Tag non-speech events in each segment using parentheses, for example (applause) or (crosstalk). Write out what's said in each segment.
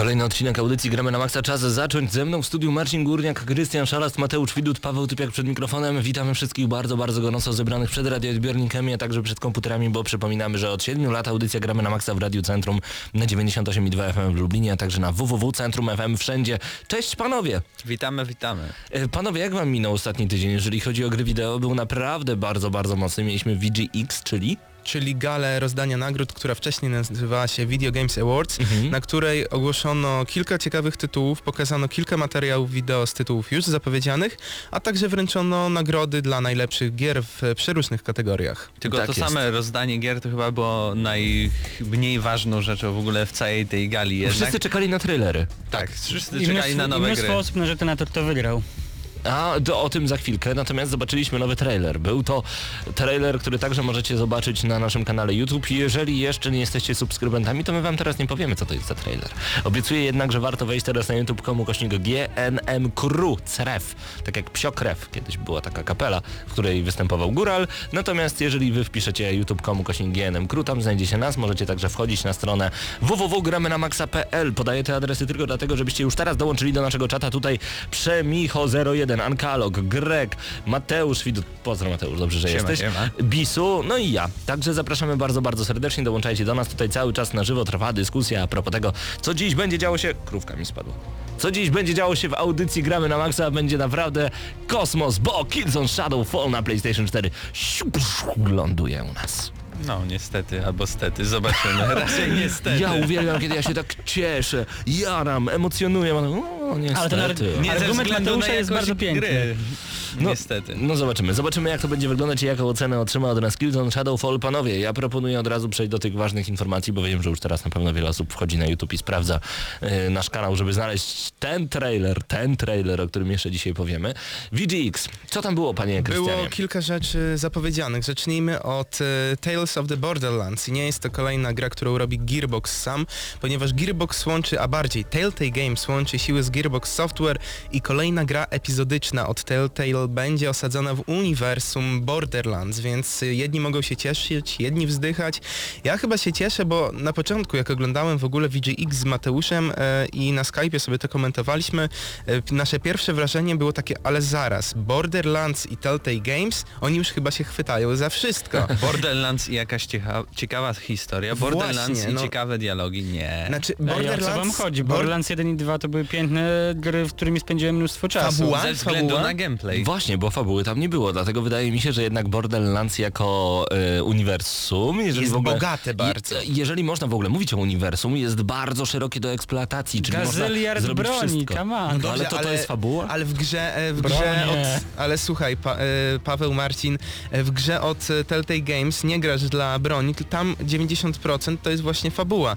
Kolejny odcinek audycji Gramy na Maxa. Czas zacząć ze mną w studiu Marcin Górniak, Krystian Szalast, Mateusz Widut, Paweł Typiak przed mikrofonem. Witamy wszystkich bardzo, bardzo gorąco zebranych przed radioodbiornikami, a także przed komputerami, bo przypominamy, że od 7 lat audycja Gramy na Maxa w Radiu Centrum na 98,2 FM w Lublinie, a także na www.centrum FM wszędzie. Cześć panowie! Witamy, witamy. E, Panowie, jak wam minął ostatni tydzień, jeżeli chodzi o gry wideo? Był naprawdę bardzo, bardzo mocny. Mieliśmy VGX, czyli... czyli galę rozdania nagród, która wcześniej nazywała się Video Games Awards, na której ogłoszono kilka ciekawych tytułów, pokazano kilka materiałów wideo z tytułów już zapowiedzianych, a także wręczono nagrody dla najlepszych gier w przeróżnych kategoriach. Tylko Tak to jest. same rozdanie gier to chyba było najmniej ważną rzeczą w ogóle w całej tej gali jednak. Wszyscy czekali na trailery. tak, wszyscy I czekali na mnóstwo, i nowe mnóstwo gry. osób narzeka na to, kto wygrał. A to o tym za chwilkę, natomiast zobaczyliśmy nowy trailer. Był to trailer, który także możecie zobaczyć na naszym kanale YouTube. Jeżeli jeszcze nie jesteście subskrybentami, to my wam teraz nie powiemy, co to jest za trailer. Obiecuję jednak, że warto wejść teraz na YouTube komu kośnik GNM Crew, CREF, tak jak Psiokrew. Kiedyś była taka kapela, w której występował Góral. Natomiast jeżeli wy wpiszecie YouTube komu kośnik GNM Crew, tam znajdziecie nas. Możecie także wchodzić na stronę www.gramynamaxa.pl. Podaję te adresy tylko dlatego, żebyście już teraz dołączyli do naszego czata. Tutaj Przemicho01, Ankalog, Grek, Mateusz Widut. Pozdro Mateusz, dobrze, że Siema, jesteś. siema. Bisu, no i ja. Także zapraszamy bardzo, bardzo serdecznie. Dołączajcie do nas. Tutaj cały czas na żywo trwa dyskusja a propos tego, co dziś będzie działo się... Krówka mi spadła. Co dziś będzie działo się w audycji Gramy na Maxa będzie naprawdę kosmos, bo Killzone Shadowfall na PlayStation 4 siup, siup, ląduje u nas. No niestety, albo stety, zobaczymy. (laughs) Raczej niestety. Ja uwielbiam, kiedy ja się tak cieszę, jaram, emocjonuję. ale, O, niestety. Ale ten ar- Nie Argument Mateusza jest bardzo piękny. Gry. No, Niestety. No zobaczymy. Zobaczymy jak to będzie wyglądać i jaką ocenę otrzyma od nas Killzone Shadowfall. Panowie, ja proponuję od razu przejść do tych ważnych informacji, bo wiem, że już teraz na pewno wiele osób wchodzi na YouTube i sprawdza e, nasz kanał, żeby znaleźć ten trailer, ten trailer, o którym jeszcze dzisiaj powiemy. VGX, co tam było, panie Krystianie? Było kilka rzeczy zapowiedzianych. Zacznijmy od e, Tales of the Borderlands. I nie jest to kolejna gra, którą robi Gearbox sam, ponieważ Gearbox łączy, a bardziej Telltale Games łączy siły z Gearbox Software i kolejna gra epizodyczna od Telltale będzie osadzona w uniwersum Borderlands, więc jedni mogą się cieszyć, jedni wzdychać. Ja chyba się cieszę, bo na początku, jak oglądałem w ogóle VGX z Mateuszem e, i na Skype'ie sobie to komentowaliśmy, e, nasze pierwsze wrażenie było takie, ale zaraz, Borderlands i Telltale Games, oni już chyba się chwytają za wszystko. (laughs) Borderlands i jakaś cieka ciekawa historia. Borderlands Właśnie, i no. ciekawe dialogi. Nie. Znaczy, Ej, o co Borderlands... wam chodzi? Bor- Borderlands 1 i 2 to były piękne gry, w którymi spędziłem mnóstwo czasu. Fabuła? Ze względu fabuła? na gameplay. Właśnie, bo fabuły tam nie było, dlatego wydaje mi się, że jednak Borderlands jako e, uniwersum, jeżeli Jest w ogóle, bogate bardzo. Je, jeżeli można w ogóle mówić o uniwersum, jest bardzo szerokie do eksploatacji, czyli Gazyliard można zrobić broni, wszystko. come on. No, Dobrze, ale to, to jest fabuła? Ale w grze, e, w grze od, ale słuchaj, pa, e, Paweł Marcin, w grze od Telltale Games nie grasz dla broni, tam 90% to jest właśnie fabuła.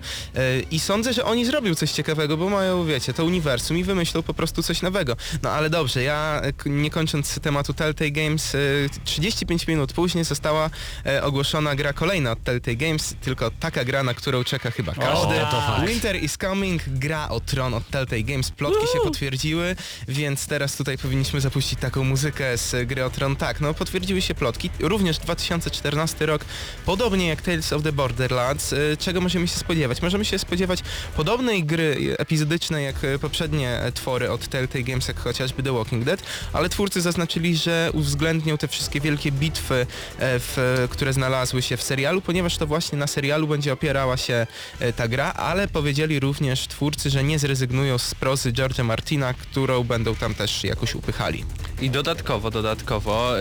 I sądzę, że oni zrobią coś ciekawego, bo mają, wiecie, to uniwersum i wymyślą po prostu coś nowego. No ale dobrze, ja nie kończąc tematu Telltale Games, e, 35 minut później została e, ogłoszona gra kolejna od Telltale Games, tylko taka gra, na którą czeka chyba każdy. fakt. Winter is Coming, gra o Tron od Telltale Games, plotki się potwierdziły, więc teraz tutaj powinniśmy zapuścić taką muzykę z gry o Tron. Tak, no potwierdziły się plotki. Również 2014 rok, podobnie jak Tales of the Borderlands. Y, Czego możemy się spodziewać? Możemy się spodziewać podobnej gry epizodycznej jak y, poprzednie twory od Telltale Games, jak chociażby The Walking Dead, ale twórcy zaznaczyli, że uwzględnią te wszystkie wielkie bitwy, e, w, które znalazły się w serialu, ponieważ to właśnie na serialu będzie opierała się e, ta gra, ale powiedzieli również twórcy, że nie zrezygnują z prozy George'a Martina, którą będą tam też jakoś upychali. I dodatkowo, dodatkowo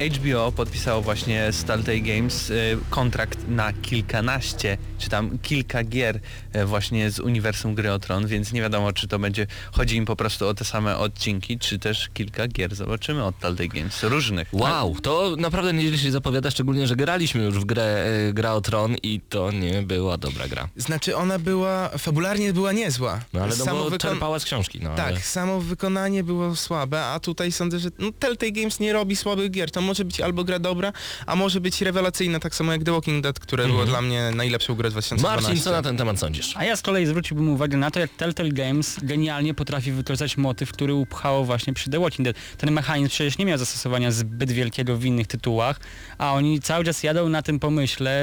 y, HBO podpisało właśnie z Telltale Games y, kontrakt na kilkanaście, czy tam kilka gier y, właśnie z uniwersum Gry o Tron, więc nie wiadomo czy to będzie, chodzi im po prostu o te same odcinki, czy też kilka gier zobaczymy od Telltale Games, różnych. Wow, to naprawdę nieźle się zapowiada, szczególnie, że graliśmy już w grę Gra o Tron i to nie była dobra gra. Znaczy ona była, fabularnie była niezła. No ale no Samo bo wykon- czerpała z książki, no Tak, ale... samo wykonanie było słabe, a tutaj sądzę, że no, Telltale Games nie robi słabych gier. To może być albo gra dobra, a może być rewelacyjna, tak samo jak The Walking Dead, które było dla mnie najlepszą grą 2012. Marcin, co na ten temat sądzisz? A ja z kolei zwróciłbym uwagę na to, jak Telltale Games genialnie potrafi wykorzystać motyw, który upchało właśnie przy The Walking Dead. Ten mechanizm przecież nie miał zastosowania zbyt wielkiego w innych tytułach, a oni cały czas jadą na tym pomyśle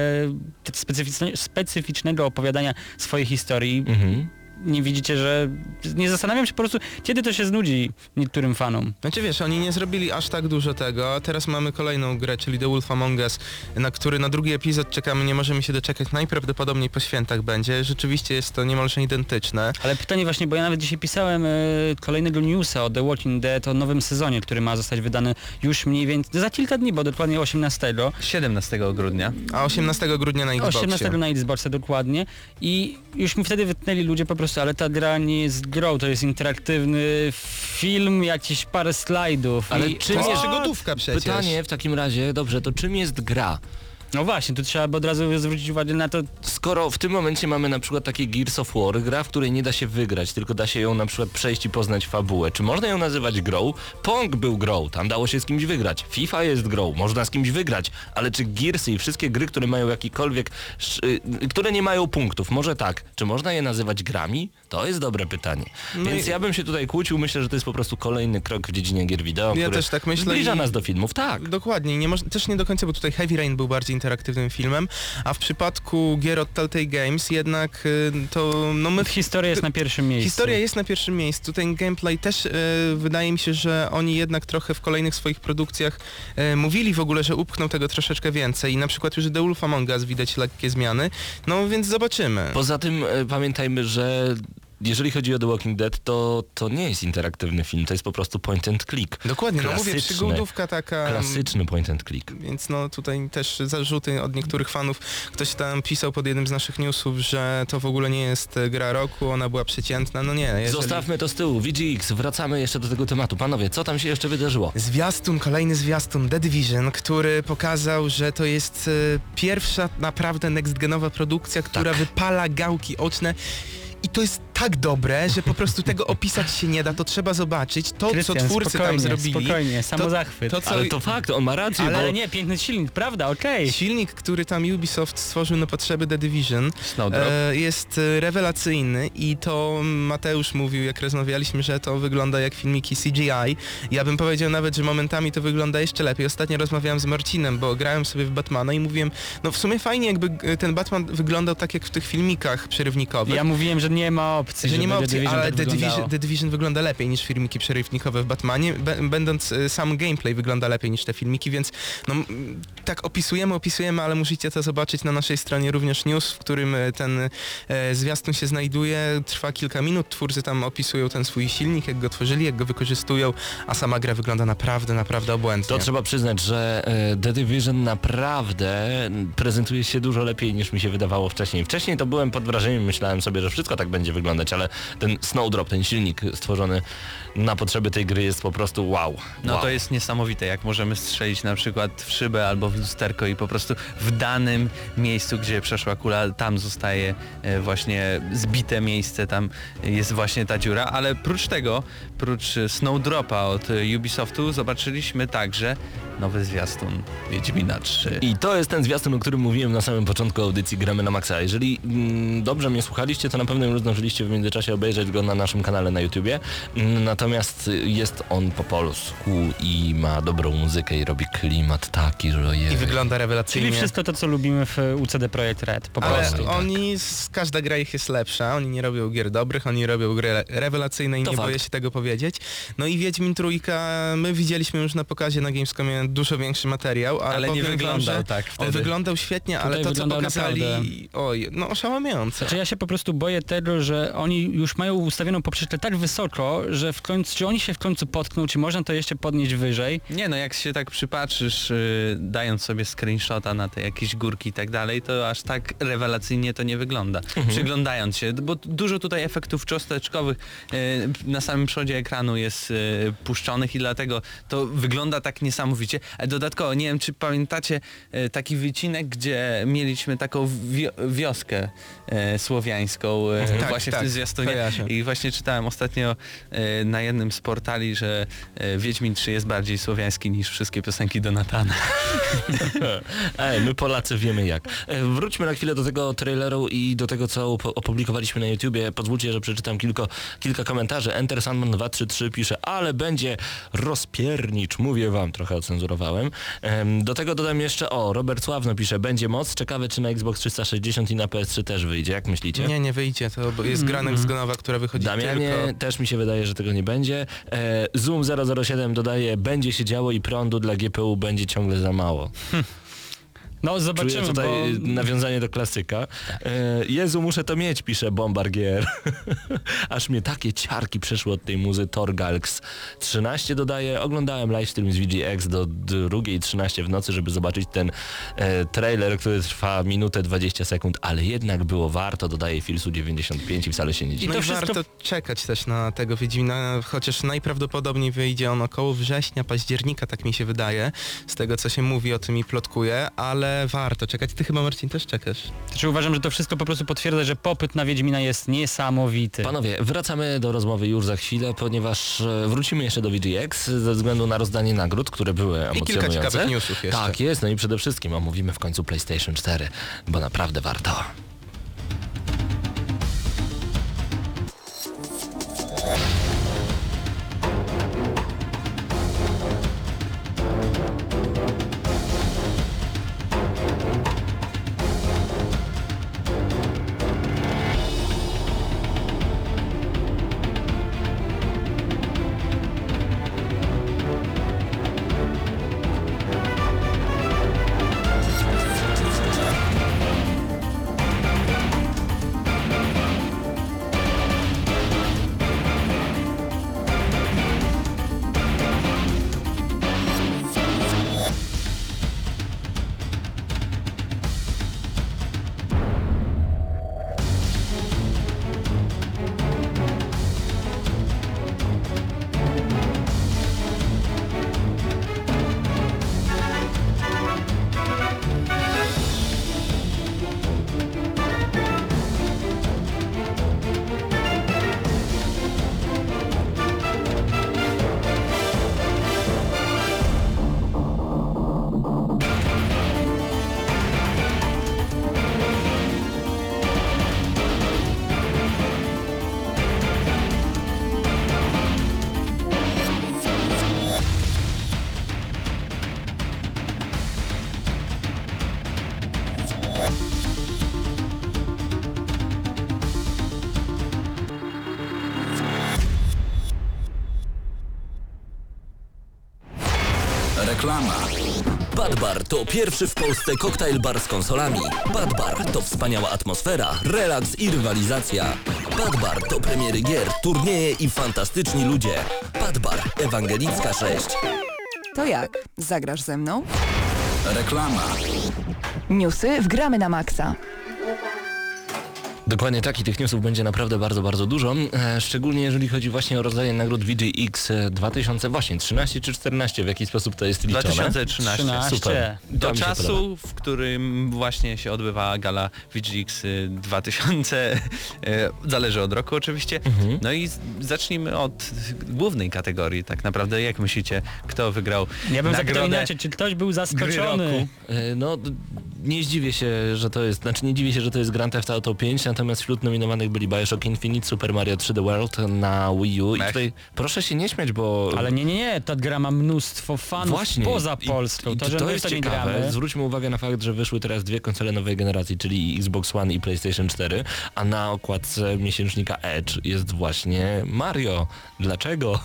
specyficzne, specyficznego opowiadania swojej historii. Mhm. Nie widzicie, że... Nie zastanawiam się po prostu, kiedy to się znudzi niektórym fanom. Znaczy wiesz, oni nie zrobili aż tak dużo tego, a teraz mamy kolejną grę, czyli The Wolf Among Us, na który na drugi epizod czekamy, nie możemy się doczekać, najprawdopodobniej po świętach będzie. Rzeczywiście jest to niemalże identyczne. Ale pytanie właśnie, bo ja nawet dzisiaj pisałem e, kolejnego newsa o The Walking Dead, o nowym sezonie, który ma zostać wydany już mniej więcej za kilka dni, bo dokładnie 18. 17 grudnia. A 18 grudnia na Xboxie. 18 na Xboxa dokładnie i już mi wtedy wytnęli ludzie po prostu, ale ta gra nie jest grą, to jest interaktywny film, jakieś parę slajdów. Ale i... czym To jest jest- przygodówka przecież. Pytanie w takim razie, dobrze, to czym jest gra? No właśnie, tu trzeba by od razu zwrócić uwagę na to, Skoro w tym momencie mamy na przykład takie Gears of War, gra, w której nie da się wygrać, tylko da się ją na przykład przejść i poznać fabułę, czy można ją nazywać grą? Pong był grą, tam dało się z kimś wygrać. FIFA jest grą, można z kimś wygrać, ale czy Gearsy i wszystkie gry, które mają jakikolwiek, y, które nie mają punktów, może tak, czy można je nazywać grami? To jest dobre pytanie. Więc ja bym się tutaj kłócił, myślę, że to jest po prostu kolejny krok w dziedzinie gier wideo, Ja który też tak myślę zbliża i- nas do filmów, tak. Dokładnie, nie też nie do końca, bo tutaj Heavy Rain był bardziej interaktywnym filmem, a w przypadku gier od Telltale Games jednak y, to no my... historia jest na pierwszym miejscu. Historia jest na pierwszym miejscu, ten gameplay też y, wydaje mi się, że oni jednak trochę w kolejnych swoich produkcjach y, mówili w ogóle, że upchną tego troszeczkę więcej i na przykład już The Wolf Among Us widać lekkie zmiany, no więc zobaczymy. Poza tym e, pamiętajmy, że jeżeli chodzi o The Walking Dead, to, to nie jest interaktywny film, to jest po prostu point and click. Dokładnie, no mówię, Klasyczny, przygodówka taka... Klasyczny point and click. Więc no tutaj też zarzuty od niektórych fanów. Ktoś tam pisał pod jednym z naszych newsów, że to w ogóle nie jest e, gra roku, ona była przeciętna. No nie, jeżeli... Zostawmy to z tyłu. VGX, wracamy jeszcze do tego tematu. Panowie, co tam się jeszcze wydarzyło? Zwiastun, kolejny zwiastun The Division, który pokazał, że to jest e, pierwsza naprawdę next-genowa produkcja, która Tak. wypala gałki oczne i to jest tak dobre, że po prostu tego opisać się nie da, to trzeba zobaczyć. To, Krystian, co twórcy tam spokojnie, zrobili, Spokojnie, samozachwyt. to, co Ale to fakt, on ma rację, Ale, bo... nie, piękny silnik, prawda, okej. silnik, który tam Ubisoft stworzył na potrzeby The Division. E, jest e, rewelacyjny i to Mateusz mówił, jak rozmawialiśmy, że to wygląda jak filmiki CGI. Ja bym powiedział nawet, że momentami to wygląda jeszcze lepiej. Ostatnio rozmawiałem z Marcinem, bo grałem sobie w Batmana i mówiłem, no w sumie fajnie jakby e, ten Batman wyglądał tak jak w tych filmikach przerywnikowych. Ja mówiłem, że nie ma opcji, że nie ma opcji, The Division ale tak The Division. The Division wygląda lepiej niż filmiki przerywnikowe w Batmanie, będąc e, sam gameplay wygląda lepiej niż te filmiki, więc no tak opisujemy, opisujemy, ale musicie to zobaczyć na naszej stronie również news, w którym e, ten e, zwiastun się znajduje, trwa kilka minut, twórcy tam opisują ten swój silnik, jak go tworzyli, jak go wykorzystują, a sama gra wygląda naprawdę, naprawdę obłędnie. To trzeba przyznać, że The Division naprawdę prezentuje się dużo lepiej niż mi się wydawało wcześniej. Wcześniej to byłem pod wrażeniem, myślałem sobie, że wszystko tak będzie wyglądać, ale ten Snowdrop, ten silnik stworzony na potrzeby tej gry jest po prostu wow. No wow. to jest niesamowite, jak możemy strzelić na przykład w szybę albo w lusterko i po prostu w danym miejscu, gdzie przeszła kula, tam zostaje e, właśnie zbite miejsce, tam jest właśnie ta dziura, ale prócz tego, prócz Snowdropa od Ubisoftu zobaczyliśmy także nowy zwiastun Wiedźmina 3. I to jest ten zwiastun, o którym mówiłem na samym początku audycji Gramy na Maxa. Jeżeli mm, dobrze mnie słuchaliście, to na pewno już zdążyliście międzyczasie obejrzeć go na naszym kanale na YouTubie. Mm, Natomiast jest on po polsku i ma dobrą muzykę i robi klimat taki, że je... I wygląda rewelacyjnie. Czyli wszystko to, co lubimy w UCD Projekt Red, po Ale prostu. tak. oni, z, każda gra ich jest lepsza, oni nie robią gier dobrych, oni robią gry re- rewelacyjne i To nie fakt. boję się tego powiedzieć. No i Wiedźmin Trójka, my widzieliśmy już na pokazie na Gamescomie dużo większy materiał, ale, Ale nie wam, wyglądał że tak On wtedy. wyglądał świetnie, ale Tutaj to co pokazali, naprawdę. oj, no oszałamiające. Znaczy ja się po prostu boję tego, że że oni już mają ustawioną poprzeczkę tak wysoko, że w końcu, czy oni się w końcu potkną, czy można to jeszcze podnieść wyżej? Nie no, jak się tak przypatrzysz, y, dając sobie screenshota na te jakieś górki i tak dalej, to aż tak rewelacyjnie to nie wygląda. Przyglądając się, bo dużo tutaj efektów cząsteczkowych y, na samym przodzie ekranu jest y, puszczonych i dlatego to wygląda tak niesamowicie. A dodatkowo, nie wiem czy pamiętacie y, taki wycinek, gdzie mieliśmy taką wio wioskę y, słowiańską y, Tak, właśnie w tak, zwiastunie kojarzę. i właśnie czytałem ostatnio e, na jednym z portali, że e, Wiedźmin 3 jest bardziej słowiański niż wszystkie piosenki Donatana. (laughs) Ej, my Polacy wiemy jak. E, Wróćmy na chwilę do tego traileru i do tego, co op- opublikowaliśmy na YouTubie. Pozwólcie, że przeczytam kilko, kilka komentarzy. Enter Sandman 233 pisze, ale będzie rozpiernicz, mówię wam, trochę ocenzurowałem. Em, Do tego dodam jeszcze, o, Robert Sławno pisze, będzie moc, ciekawe czy na Xbox 360 i na PS3 też wyjdzie, jak myślicie? Nie, nie wyjdzie, to jest gra next genowa, która wychodzi Damianie, tylko... też mi się wydaje, że tego nie będzie. E, Zoom 007 dodaje, będzie się działo i prądu dla GPU będzie ciągle za mało. No Czuję zobaczymy, tutaj bo... nawiązanie do klasyka. E, Jezu, muszę to mieć, pisze Bombardier. (laughs) Aż mnie takie ciarki przeszły od tej muzy Torgalx. 13 dodaje, oglądałem livestream z VGX do 2.13 w nocy, żeby zobaczyć ten e, trailer, który trwa minutę 20 sekund, ale jednak było warto, dodaje Filsu 95 i wcale się nie dziwię. No to i wszystko- warto czekać też na tego Wiedźmina, chociaż najprawdopodobniej wyjdzie on około września, października, tak mi się wydaje, z tego co się mówi o tym i plotkuje, ale warto czekać. Ty chyba Marcin też czekasz. Znaczy uważam, że to wszystko po prostu potwierdza, że popyt na Wiedźmina jest niesamowity. Panowie, wracamy do rozmowy już za chwilę, ponieważ e, wrócimy jeszcze do VGX ze względu na rozdanie nagród, które były I emocjonujące. kilka ciekawych newsów jeszcze. Tak jest, no i przede wszystkim omówimy w końcu PlayStation 4, bo naprawdę warto. Reklama. Bad Bar to pierwszy w Polsce koktajl bar z konsolami. Bad Bar to wspaniała atmosfera, relaks i rywalizacja. Bad Bar to premiery gier, turnieje i fantastyczni ludzie. Bad Bar, Ewangelicka 6. To jak? Zagrasz ze mną? Reklama. Newsy wgramy na maksa. Dokładnie tak i tych newsów będzie naprawdę bardzo, bardzo dużo, e, szczególnie jeżeli chodzi właśnie o rozdanie nagród VGX e, 2008, 13 czy 14, w jaki sposób to jest liczone? 2013. 13. Super. Do czasu, podoba. w którym właśnie się odbywa gala VGX y, 2000, e, zależy od roku oczywiście. Mhm. No i zacznijmy od głównej kategorii tak naprawdę. Jak myślicie, kto wygrał Ja bym zapytał inaczej, czy ktoś był zaskoczony? E, No, nie zdziwię się, że to jest, znaczy nie dziwię się, że to jest Grand Theft Auto 5, natomiast wśród nominowanych byli Bioshock Infinite, Super Mario 3D World na Wii U i Ech. tutaj proszę się nie śmiać, bo... Ale nie, nie, nie, ta gra ma mnóstwo fanów Właśnie. poza I- Polską. I, to, że to my jest to nie ciekawe. gramy. Zwróćmy uwagę na fakt, że wyszły teraz dwie konsole nowej generacji, czyli Xbox One i PlayStation 4, a na okładce miesięcznika Edge jest właśnie Mario. Dlaczego?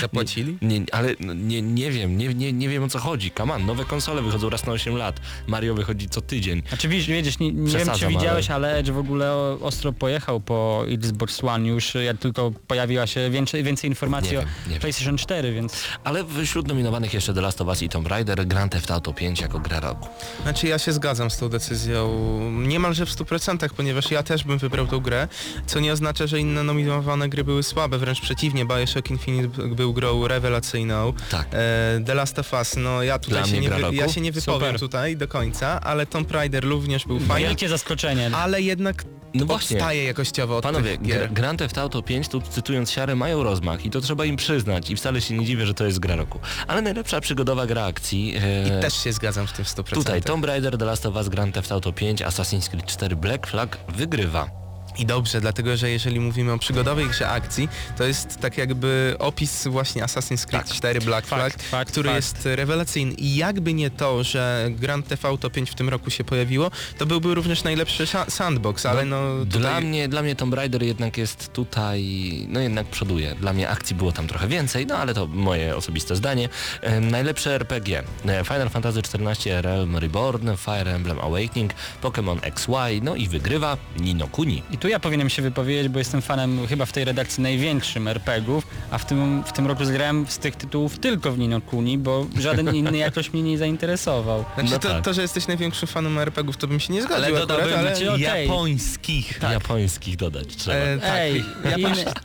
Zapłacili? Nie, ale no, nie, nie wiem, nie, nie, nie wiem o co chodzi. Come on, nowe konsole wychodzą raz na 8 lat. Mario wychodzi co tydzień. Znaczy widzisz, wiedziesz, nie, nie wiem czy widziałeś, ale- ale Edge w ogóle ostro pojechał po Xbox One już, jak tylko pojawiła się więcej, więcej informacji Nie o wiem, nie wiem. PlayStation 4, więc Ale wśród nominowanych jeszcze The Last of Us i Tomb Raider, Grand Theft Auto 5 jako gra roku. Znaczy ja się zgadzam z tą decyzją niemalże w 100%, ponieważ ja też bym wybrał tą grę, co nie oznacza, że inne nominowane gry były słabe, wręcz przeciwnie, Bioshock Infinite był grą rewelacyjną. Tak. E, The Last of Us, no ja tutaj się nie, ja się nie wypowiem Super. tutaj do końca, ale Tomb Raider również był fajny, wielkie zaskoczenie. ale jednak No właśnie. odstaje jakościowo od Panowie, tych gier. Gra- Grand Theft Auto 5, tu cytując Siarę, mają rozmach i to trzeba im przyznać i wcale się nie dziwię, że to jest gra roku. Ale najlepsza przygodowa gra akcji... e, I też się zgadzam w tym 100%. Tutaj Tomb Raider, The Last of Us, Grand Theft Auto 5, Assassin's Creed 4, Black Flag wygrywa. I dobrze, dlatego że jeżeli mówimy o przygodowej grze akcji, to jest tak jakby opis właśnie Assassin's Creed Tak. 4 Black Flag, fakt, który fakt. jest rewelacyjny. I jakby nie to, że Grand Theft Auto 5 w tym roku się pojawiło, to byłby również najlepszy sandbox, ale no tutaj... Dla mnie, dla mnie Tomb Raider jednak jest tutaj, no jednak przoduje. Dla mnie akcji było tam trochę więcej, no ale to moje osobiste zdanie. E, najlepsze RPG. Final Fantasy XIV Realm Reborn, Fire Emblem Awakening, Pokémon XY, no i wygrywa Nino Kuni. I tu ja powinienem się wypowiedzieć, bo jestem fanem chyba w tej redakcji największym RPG-ów, a w tym, w tym roku zgrałem z tych tytułów tylko w Nino Kuni, bo żaden inny (laughs) jakoś mnie nie zainteresował. Znaczy No to, tak. to, że jesteś największym fanem RPG-ów, to bym się nie zgodził Ale akurat, dodałbym ale... znaczy, okej. japońskich. Japońskich dodać trzeba. E, tak, Ej,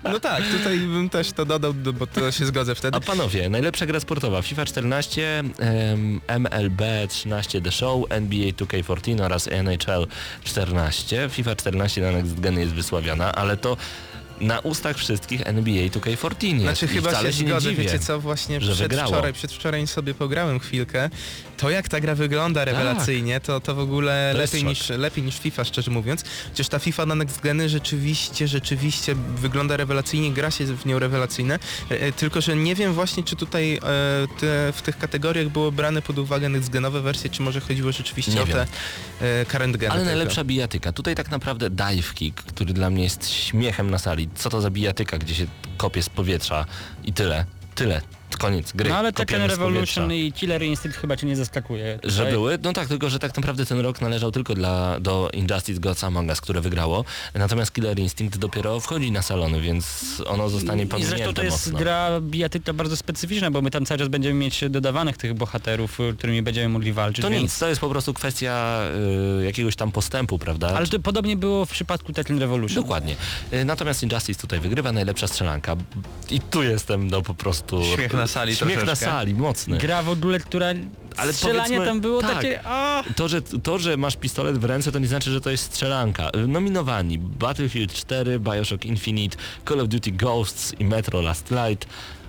no tak, tutaj bym też to dodał, bo to się zgodzę wtedy. A panowie, najlepsza gra sportowa FIFA 14, em, MLB 13 The Show, NBA 2K14 oraz NHL 14. FIFA 14 na Next Gen jest wysławiana, ale to na ustach wszystkich NBA 2K14 jest. Znaczy I chyba się nie zgodzę, dziwię. wiecie co, właśnie przedwczoraj, przedwczoraj sobie pograłem chwilkę, to jak ta gra wygląda rewelacyjnie, to, to w ogóle To lepiej niż, lepiej niż FIFA, szczerze mówiąc. Chociaż ta FIFA na Next Geny rzeczywiście, rzeczywiście wygląda rewelacyjnie, gra się w nią rewelacyjnie, e, e, tylko że nie wiem właśnie, czy tutaj e, te, w tych kategoriach było brane pod uwagę Next Genowe wersje, czy może chodziło rzeczywiście Nie o wiem. te current geny. Ale tylko. najlepsza bijatyka. Tutaj tak naprawdę dive kick, który dla mnie jest śmiechem na sali. Co to za bijatyka, gdzie się kopie z powietrza i tyle. Tyle. Koniec gry. No ale Tekken Revolution i Killer Instinct chyba cię nie zaskakuje. Że Tutaj- były? No tak, tylko że tak naprawdę ten rok należał tylko dla, do Injustice Gods Among Us, które wygrało. Natomiast Killer Instinct dopiero wchodzi na salony, więc ono zostanie I pominięte zresztą to jest mocno. gra bijatyka bardzo specyficzna, bo my tam cały czas będziemy mieć dodawanych tych bohaterów, y, którymi będziemy mogli walczyć. To więc... nic, to jest po prostu kwestia y, jakiegoś tam postępu, prawda? Ale to podobnie było w przypadku Tekken Revolution. Dokładnie. Y, Natomiast Injustice tutaj wygrywa najlepsza strzelanka. I tu jestem no po prostu... Śmiech na sali Śmiech na troszeczkę. sali, mocny. Gra w ogóle, która... Ale strzelanie tam było tak. takie... A! To że, to, że masz pistolet w ręce, to nie znaczy, że to jest strzelanka. Nominowani Battlefield 4, Bioshock Infinite, Call of Duty Ghosts i Metro Last Light.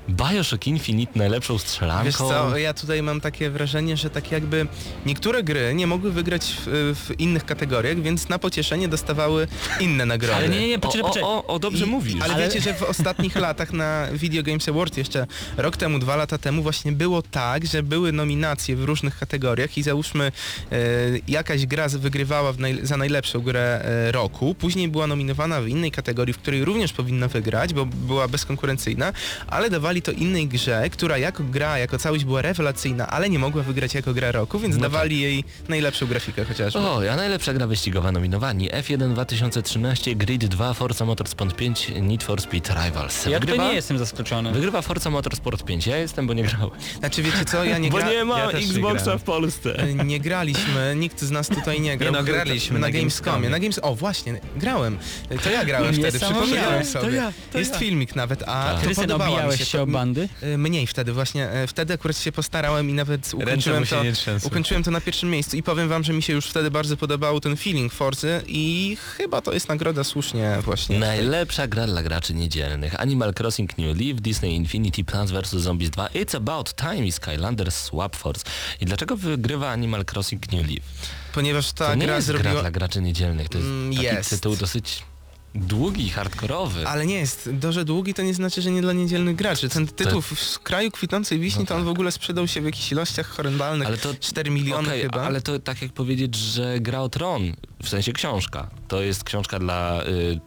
Bioshock Infinite najlepszą strzelanką. Wiesz co, ja tutaj mam takie wrażenie, że tak jakby niektóre gry nie mogły wygrać w, w innych kategoriach, więc na pocieszenie dostawały inne nagrody. Ale nie, nie, nie, o, poczekaj, o, poczekaj. o, o, dobrze I- mówisz. Ale, Ale- wiecie, że w ostatnich (laughs) latach na Video Games Awards, jeszcze rok temu, dwa lata temu, właśnie było tak, że były nominacje w różnych kategoriach i załóżmy e, jakaś gra wygrywała w naj, za najlepszą grę e, roku, później była nominowana w innej kategorii, w której również powinna wygrać, bo była bezkonkurencyjna, ale dawali to innej grze, która jako gra, jako całość była rewelacyjna, ale nie mogła wygrać jako gra roku, więc No dawali jej najlepszą grafikę chociażby. O, a najlepsza gra wyścigowa nominowani F1 2013, Grid 2, Forza Motorsport 5, Need for Speed Rivals. Ja tutaj nie jestem zaskoczony. Wygrywa Forza Motorsport 5. Ja jestem, bo nie grałem. Znaczy wiecie co, ja nie (laughs) bo gra... nie ma ja nie Xboxa grałem. w Polsce. E, Nie graliśmy, nikt z nas tutaj nie grał. Nie no, graliśmy na, na Gamescomie. Na Games... O właśnie, grałem. To ja grałem wtedy, przypomniałem To sobie. ja, to Jest ja. filmik nawet, a Tak. to podobało mi się. się bandy? E, Mniej wtedy właśnie. e, Wtedy akurat się postarałem i nawet ukończyłem to, ukończyłem to na pierwszym miejscu i powiem wam, że mi się już wtedy bardzo podobał ten feeling Forzy i chyba to jest nagroda słusznie właśnie. Najlepsza gra dla graczy niedzielnych. Animal Crossing New Leaf, Disney Infinity, Plants vs. Zombies 2, It's About Time i Skylanders Swap Force. I dlaczego wygrywa Animal Crossing New Leaf? Ponieważ ta to nie gra jest zrobiła... gra dla graczy niedzielnych, to jest Mm, taki jest. tytuł dosyć długi, hardkorowy. Ale nie jest. To, że długi to nie znaczy, że nie dla niedzielnych graczy. Ten tytuł w w kraju kwitnącej wiśni No to on tak. w ogóle sprzedał się w jakichś ilościach horrendalnych. Ale to 4 miliony Okej, chyba. Ale to tak jak powiedzieć, że gra o tron, w sensie książka. To jest książka dla y,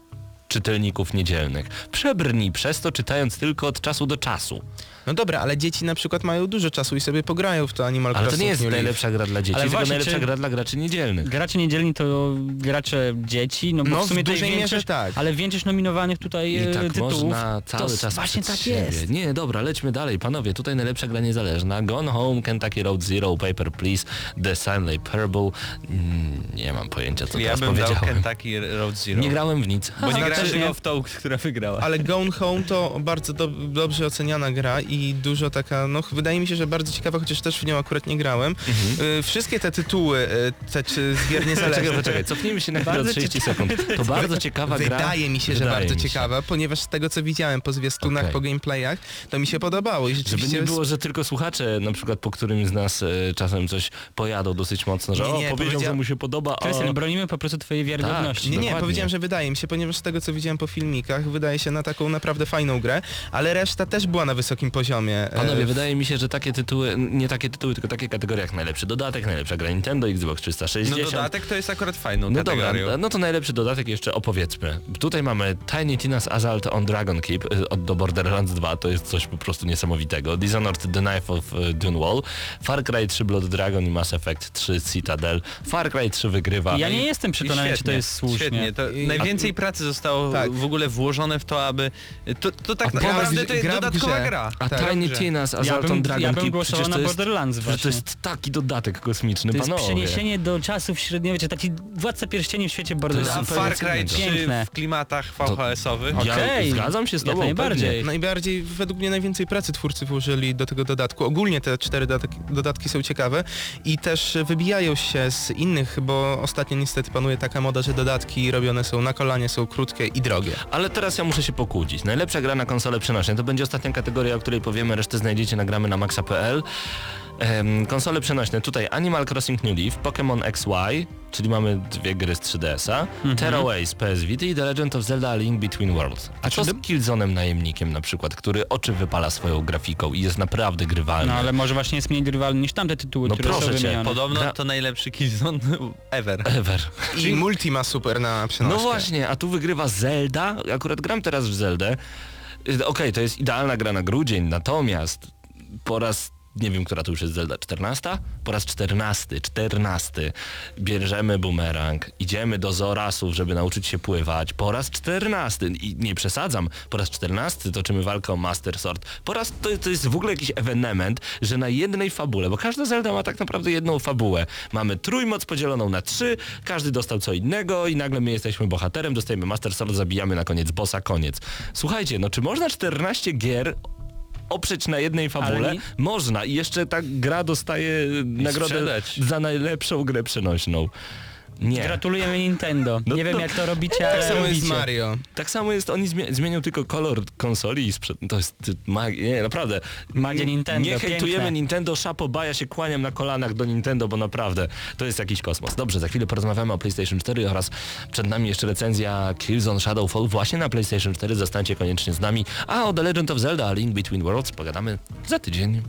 czytelników niedzielnych. Przebrnij przez to czytając tylko od czasu do czasu. No dobra, ale dzieci na przykład mają dużo czasu i sobie pograją w to Animal Ale to Crossing nie jest najlepsza gra dla dzieci, Ale tylko właśnie, najlepsza czy- gra dla graczy niedzielnych. Gracze niedzielni to gracze dzieci, no bo No, w sumie w dużej mierze większość, tak. ale większość nominowanych tutaj I e, tak tytułów, można cały to czas właśnie tak siebie. jest. Nie, dobra, lećmy dalej. Panowie, tutaj najlepsza gra niezależna. Gone Home, Kentucky Road Zero, Paper Please, The Stanley Parable. Mm, nie mam pojęcia, co Ja teraz bym dał powiedziałem. Kentucky Road Zero. Nie grałem w nic. Bo nie grałem w tą, która wygrała. Ale Gone Home to bardzo do, dobrze oceniana gra i dużo taka, no wydaje mi się, że bardzo ciekawa, chociaż też w nią akurat nie grałem. Y, wszystkie te tytuły, y, te czy z gier niezależnych, (laughs) poczekaj, cofnijmy się na chwilę Bardzo od 30 sekund. To bardzo ciekawa gra. wydaje mi się, że Wydaje bardzo ciekawa, ponieważ z tego co widziałem po zwiastunach, Okej. po gameplayach, to mi się podobało i Żeby rzeczywiście... nie było, że tylko słuchacze na przykład po którymś z nas e, czasem coś pojadą dosyć mocno, że Nie, nie, o, powiedział, powiedzia- że mu się podoba, a... Krystian, bronimy po prostu twojej wiarygodności. Nie, nie, Dokładnie. powiedziałem, że wydaje mi się, ponieważ z tego co widziałem po filmikach, wydaje się na taką naprawdę fajną grę, ale reszta też była na wysokim poziomie. E, Panowie, wydaje mi się, że takie tytuły, nie takie tytuły, tylko takie kategorie jak najlepszy dodatek, najlepsza gra Nintendo, Xbox No 360. dodatek to jest akurat fajną No dobra, no to najlepszy dodatek jeszcze opowiedzmy. Tutaj mamy Tiny Tina's Assault on Dragon Keep y, od do Borderlands 2, to jest coś po prostu niesamowitego. Dishonored The Knife of y, Dune Wall, Far Cry 3 Blood Dragon i Mass Effect 3 Citadel. Far Cry 3 wygrywa. Ja nie jestem przekonany, czy to jest słusznie. Świetnie, to I- najwięcej pracy zostało Tak. w ogóle włożone w to, aby... To, to tak gra w naprawdę to jest dodatkowa grze. gra. A Tak, Tiny. Tina's Ja Assault on bym, Dragon ja bym głosował przecież na to jest, Borderlands przecież właśnie. to jest taki dodatek kosmiczny, To jest panowie. przeniesienie do czasów średniowiecza, taki władca pierścieni w świecie Borderlands. Far Cry co 3 Piękne. w klimatach VHS-owych. Ja Okej, zgadzam się z jak tobą, najbardziej. pewnie. Najbardziej, według mnie najwięcej pracy twórcy włożyli do tego dodatku. Ogólnie te cztery dodatki, dodatki są ciekawe i też wybijają się z innych, bo ostatnio niestety panuje taka moda, że dodatki robione są na kolanie, są krótkie i drogie. Ale teraz ja muszę się pokłócić. Najlepsza gra na konsolę przenośne. To będzie ostatnia kategoria, o której powiemy, resztę znajdziecie na gramy na maxa.pl. Konsole przenośne. Tutaj Animal Crossing New Leaf, Pokémon XY, czyli mamy dwie gry z 3DS-a, Mhm. Terraway z PS Vita i The Legend of Zelda A Link Between Worlds. A co z Killzone'em najemnikiem na przykład, który oczy wypala swoją grafiką i jest naprawdę grywalny. No ale może właśnie jest mniej grywalny niż tamte tytuły, No które proszę są cię. Podobno Gra- to najlepszy Killzone (laughs) ever. Ever. I multi ma super na przenośkę. No właśnie, a tu wygrywa Zelda. Akurat gram teraz w Zeldę. Okej, to jest idealna gra na grudzień, natomiast po raz nie wiem, która to już jest Zelda, 14? Po raz 14, 14 bierzemy bumerang, idziemy do Zorasów, żeby nauczyć się pływać. Po raz 14 i nie przesadzam, po raz 14 toczymy walkę o Master Sword. Po raz to, to jest w ogóle jakiś ewenement, że na jednej fabule, bo każda Zelda ma tak naprawdę jedną fabułę. Mamy trójmoc podzieloną na trzy, każdy dostał co innego i nagle my jesteśmy bohaterem, dostajemy Master Sword, zabijamy na koniec bossa, koniec. Słuchajcie, no czy można 14 gier oprzeć na jednej fabule? Nie- Można i jeszcze ta gra dostaje nagrodę sprzedać. za najlepszą grę przenośną. Nie. Gratulujemy Nintendo. No nie wiem jak to robicie, Tak ale samo jest robicie. z Mario. Tak samo jest, oni zmie- zmienią tylko kolor konsoli i sprzed... To jest magia, nie, naprawdę. Magia Nintendo, Nie hejtujemy piękne. Nintendo, szapo, ja się kłaniam na kolanach do Nintendo, bo naprawdę to jest jakiś kosmos. Dobrze, za chwilę porozmawiamy o PlayStation 4 oraz przed nami jeszcze recenzja Killzone Shadowfall właśnie na PlayStation 4. Zostańcie koniecznie z nami. A o The Legend of Zelda Link Between Worlds pogadamy za tydzień.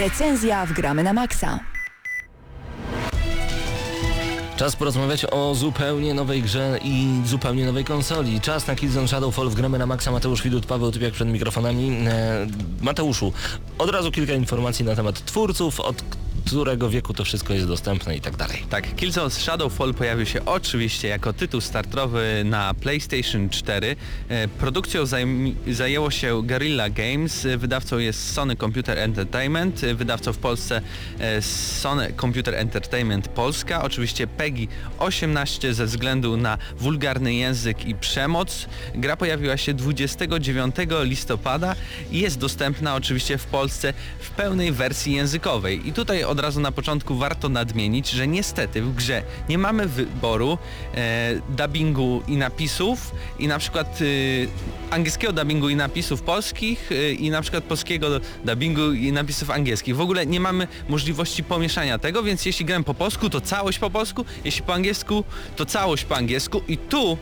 Recenzja w Gramy na Maxa. Czas porozmawiać o zupełnie nowej grze i zupełnie nowej konsoli. Czas na Killzone Shadowfall w gramy na maksa. Mateusz Widut, Paweł Typiak przed mikrofonami. E, Mateuszu, od razu kilka informacji na temat twórców, od którego wieku to wszystko jest dostępne i tak dalej. Tak, Killzone Shadowfall pojawił się oczywiście jako tytuł startowy na PlayStation 4. E, Produkcją zajęło się Guerrilla Games, wydawcą jest Sony Computer Entertainment, wydawcą w Polsce e, Sony Computer Entertainment Polska, oczywiście PEGI 18 ze względu na wulgarny język i przemoc. Gra pojawiła się 29 listopada i jest dostępna oczywiście w Polsce w pełnej wersji językowej. I tutaj od razu na początku warto nadmienić, że niestety w grze nie mamy wyboru e, dubbingu i napisów i na przykład e, angielskiego dubbingu i napisów polskich e, i na przykład polskiego dubbingu i napisów angielskich. W ogóle nie mamy możliwości pomieszania tego, więc jeśli gram po polsku, to całość po polsku, jeśli po angielsku, to całość po angielsku i tu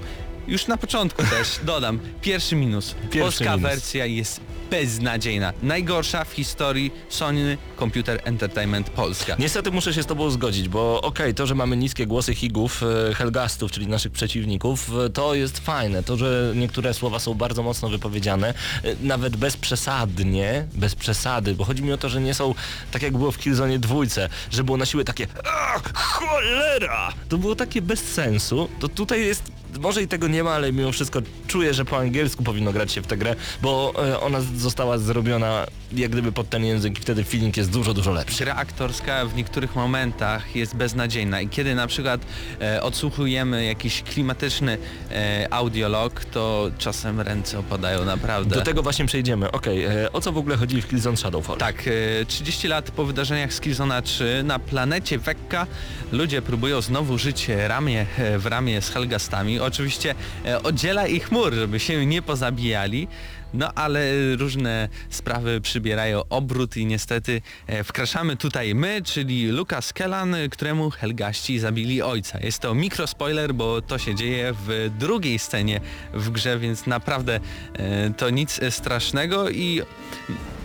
już na początku też dodam pierwszy minus. Pierwszy Polska minus. wersja jest beznadziejna. Najgorsza w historii Sony Computer Entertainment Polska. Niestety muszę się z Tobą zgodzić, bo okej, to, że mamy niskie głosy higów, e, helgastów, czyli naszych przeciwników, e, to jest fajne. To, że niektóre słowa są bardzo mocno wypowiedziane, e, nawet bezprzesadnie, bez przesady, bo chodzi mi o to, że nie są tak jak było w Killzone dwójce, że było na siłę takie "A, cholera! To było takie bez sensu. To tutaj jest może i tego nie ma, ale mimo wszystko czuję, że po angielsku powinno grać się w tę grę, bo e, ona została zrobiona jak gdyby pod ten język i wtedy feeling jest dużo, dużo lepszy. Gra aktorska w niektórych momentach jest beznadziejna i kiedy na przykład e, odsłuchujemy jakiś klimatyczny e, audiolog, to czasem ręce opadają naprawdę. Do tego właśnie przejdziemy. Okej, e, o co w ogóle chodzi w Killzone Shadowfall? Tak, e, 30 lat po wydarzeniach z Killzona 3 na planecie Wekka ludzie próbują znowu żyć ramię e, w ramię z Helgastami. Oczywiście e, oddziela ich mur, żeby się nie pozabijali. No ale różne sprawy przybierają obrót i niestety e, wkraczamy tutaj my, czyli Lucas Kellan, któremu Helgaści zabili ojca. Jest to mikrospoiler, bo to się dzieje w drugiej scenie w grze, więc naprawdę e, to nic e, strasznego i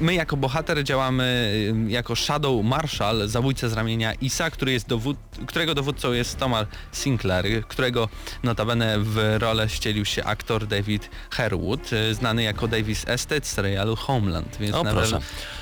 my jako bohater działamy y, jako Shadow Marshal, zabójca z ramienia Isa, który jest dowód, którego dowódcą jest Tomar Sinclair, y, którego notabene w rolę ścielił się aktor David Herwood, y, znany jako Davis Estate z serialu Homeland, więc O, proszę.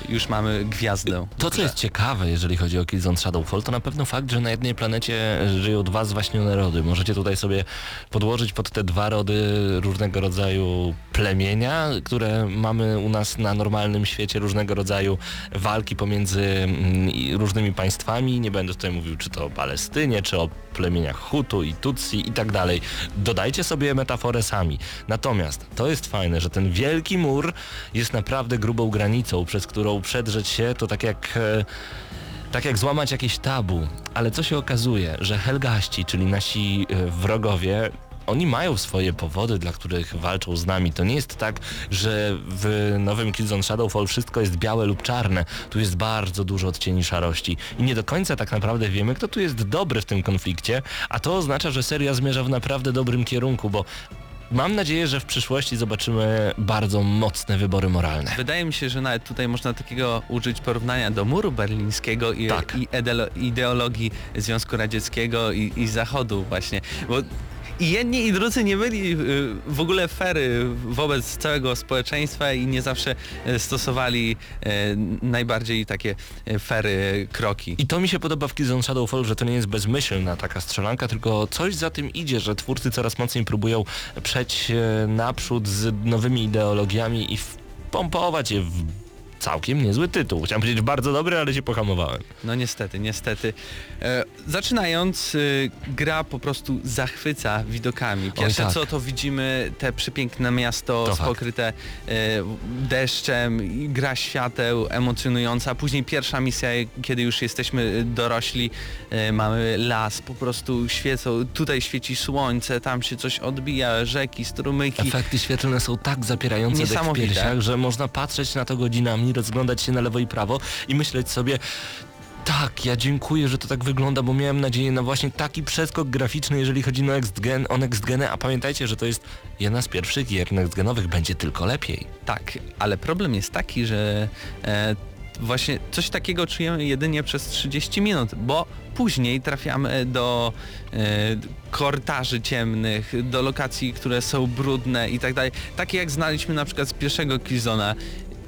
już mamy gwiazdę. To, co jest ciekawe, jeżeli chodzi o Killzone Shadowfall, to na pewno fakt, że na jednej planecie żyją dwa zwaśnione rody. Możecie tutaj sobie podłożyć pod te dwa rody różnego rodzaju plemienia, które mamy u nas na normalnym świecie, różnego rodzaju walki pomiędzy mm, różnymi państwami. Nie będę tutaj mówił, czy to o Palestynie, czy o plemieniach Hutu i Tutsi i tak dalej. Dodajcie sobie metaforę sami. Natomiast to jest fajne, że ten wielki mur jest naprawdę grubą granicą, przez którą przedrzeć się to tak jak... E, tak jak złamać jakieś tabu, ale co się okazuje, że Helgaści, czyli nasi e, wrogowie, oni mają swoje powody, dla których walczą z nami. To nie jest tak, że w nowym Killzone Shadowfall wszystko jest białe lub czarne. Tu jest bardzo dużo odcieni szarości. I nie do końca tak naprawdę wiemy, kto tu jest dobry w tym konflikcie, a to oznacza, że seria zmierza w naprawdę dobrym kierunku, bo mam nadzieję, że w przyszłości zobaczymy bardzo mocne wybory moralne. Wydaje mi się, że nawet tutaj można takiego użyć porównania do muru berlińskiego i, Tak. i ideologii Związku Radzieckiego i, i Zachodu właśnie. Bo i jedni i drudzy nie byli y, w ogóle fery wobec całego społeczeństwa i nie zawsze y, stosowali y, najbardziej takie fery kroki. I to mi się podoba w Killzone Shadowfall, że to nie jest bezmyślna taka strzelanka, tylko coś za tym idzie, że twórcy coraz mocniej próbują przejść naprzód z nowymi ideologiami i wpompować je w całkiem niezły tytuł. Chciałem powiedzieć bardzo dobry, ale się pohamowałem. No niestety, niestety. E, zaczynając, y, gra po prostu zachwyca widokami. Pierwsze tak. co to widzimy te przepiękne miasto To fakt. pokryte e, deszczem, gra świateł emocjonująca. Później pierwsza misja, kiedy już jesteśmy dorośli, e, mamy las, po prostu świecą, tutaj świeci słońce, tam się coś odbija, rzeki, strumyki. Efekty świetlne są tak zapierające dech w piersiach, że można patrzeć na to godzinami, rozglądać się na lewo i prawo i myśleć sobie tak, ja dziękuję, że to tak wygląda, bo miałem nadzieję na właśnie taki przeskok graficzny, jeżeli chodzi o next, gen, o next geny, a pamiętajcie, że to jest jedna z pierwszych gier next genowych, będzie tylko lepiej. Tak, ale problem jest taki, że e, właśnie coś takiego czujemy jedynie przez 30 minut, bo później trafiamy do e, kortarzy ciemnych, do lokacji, które są brudne i tak dalej. Takie jak znaliśmy na przykład z pierwszego Killzona.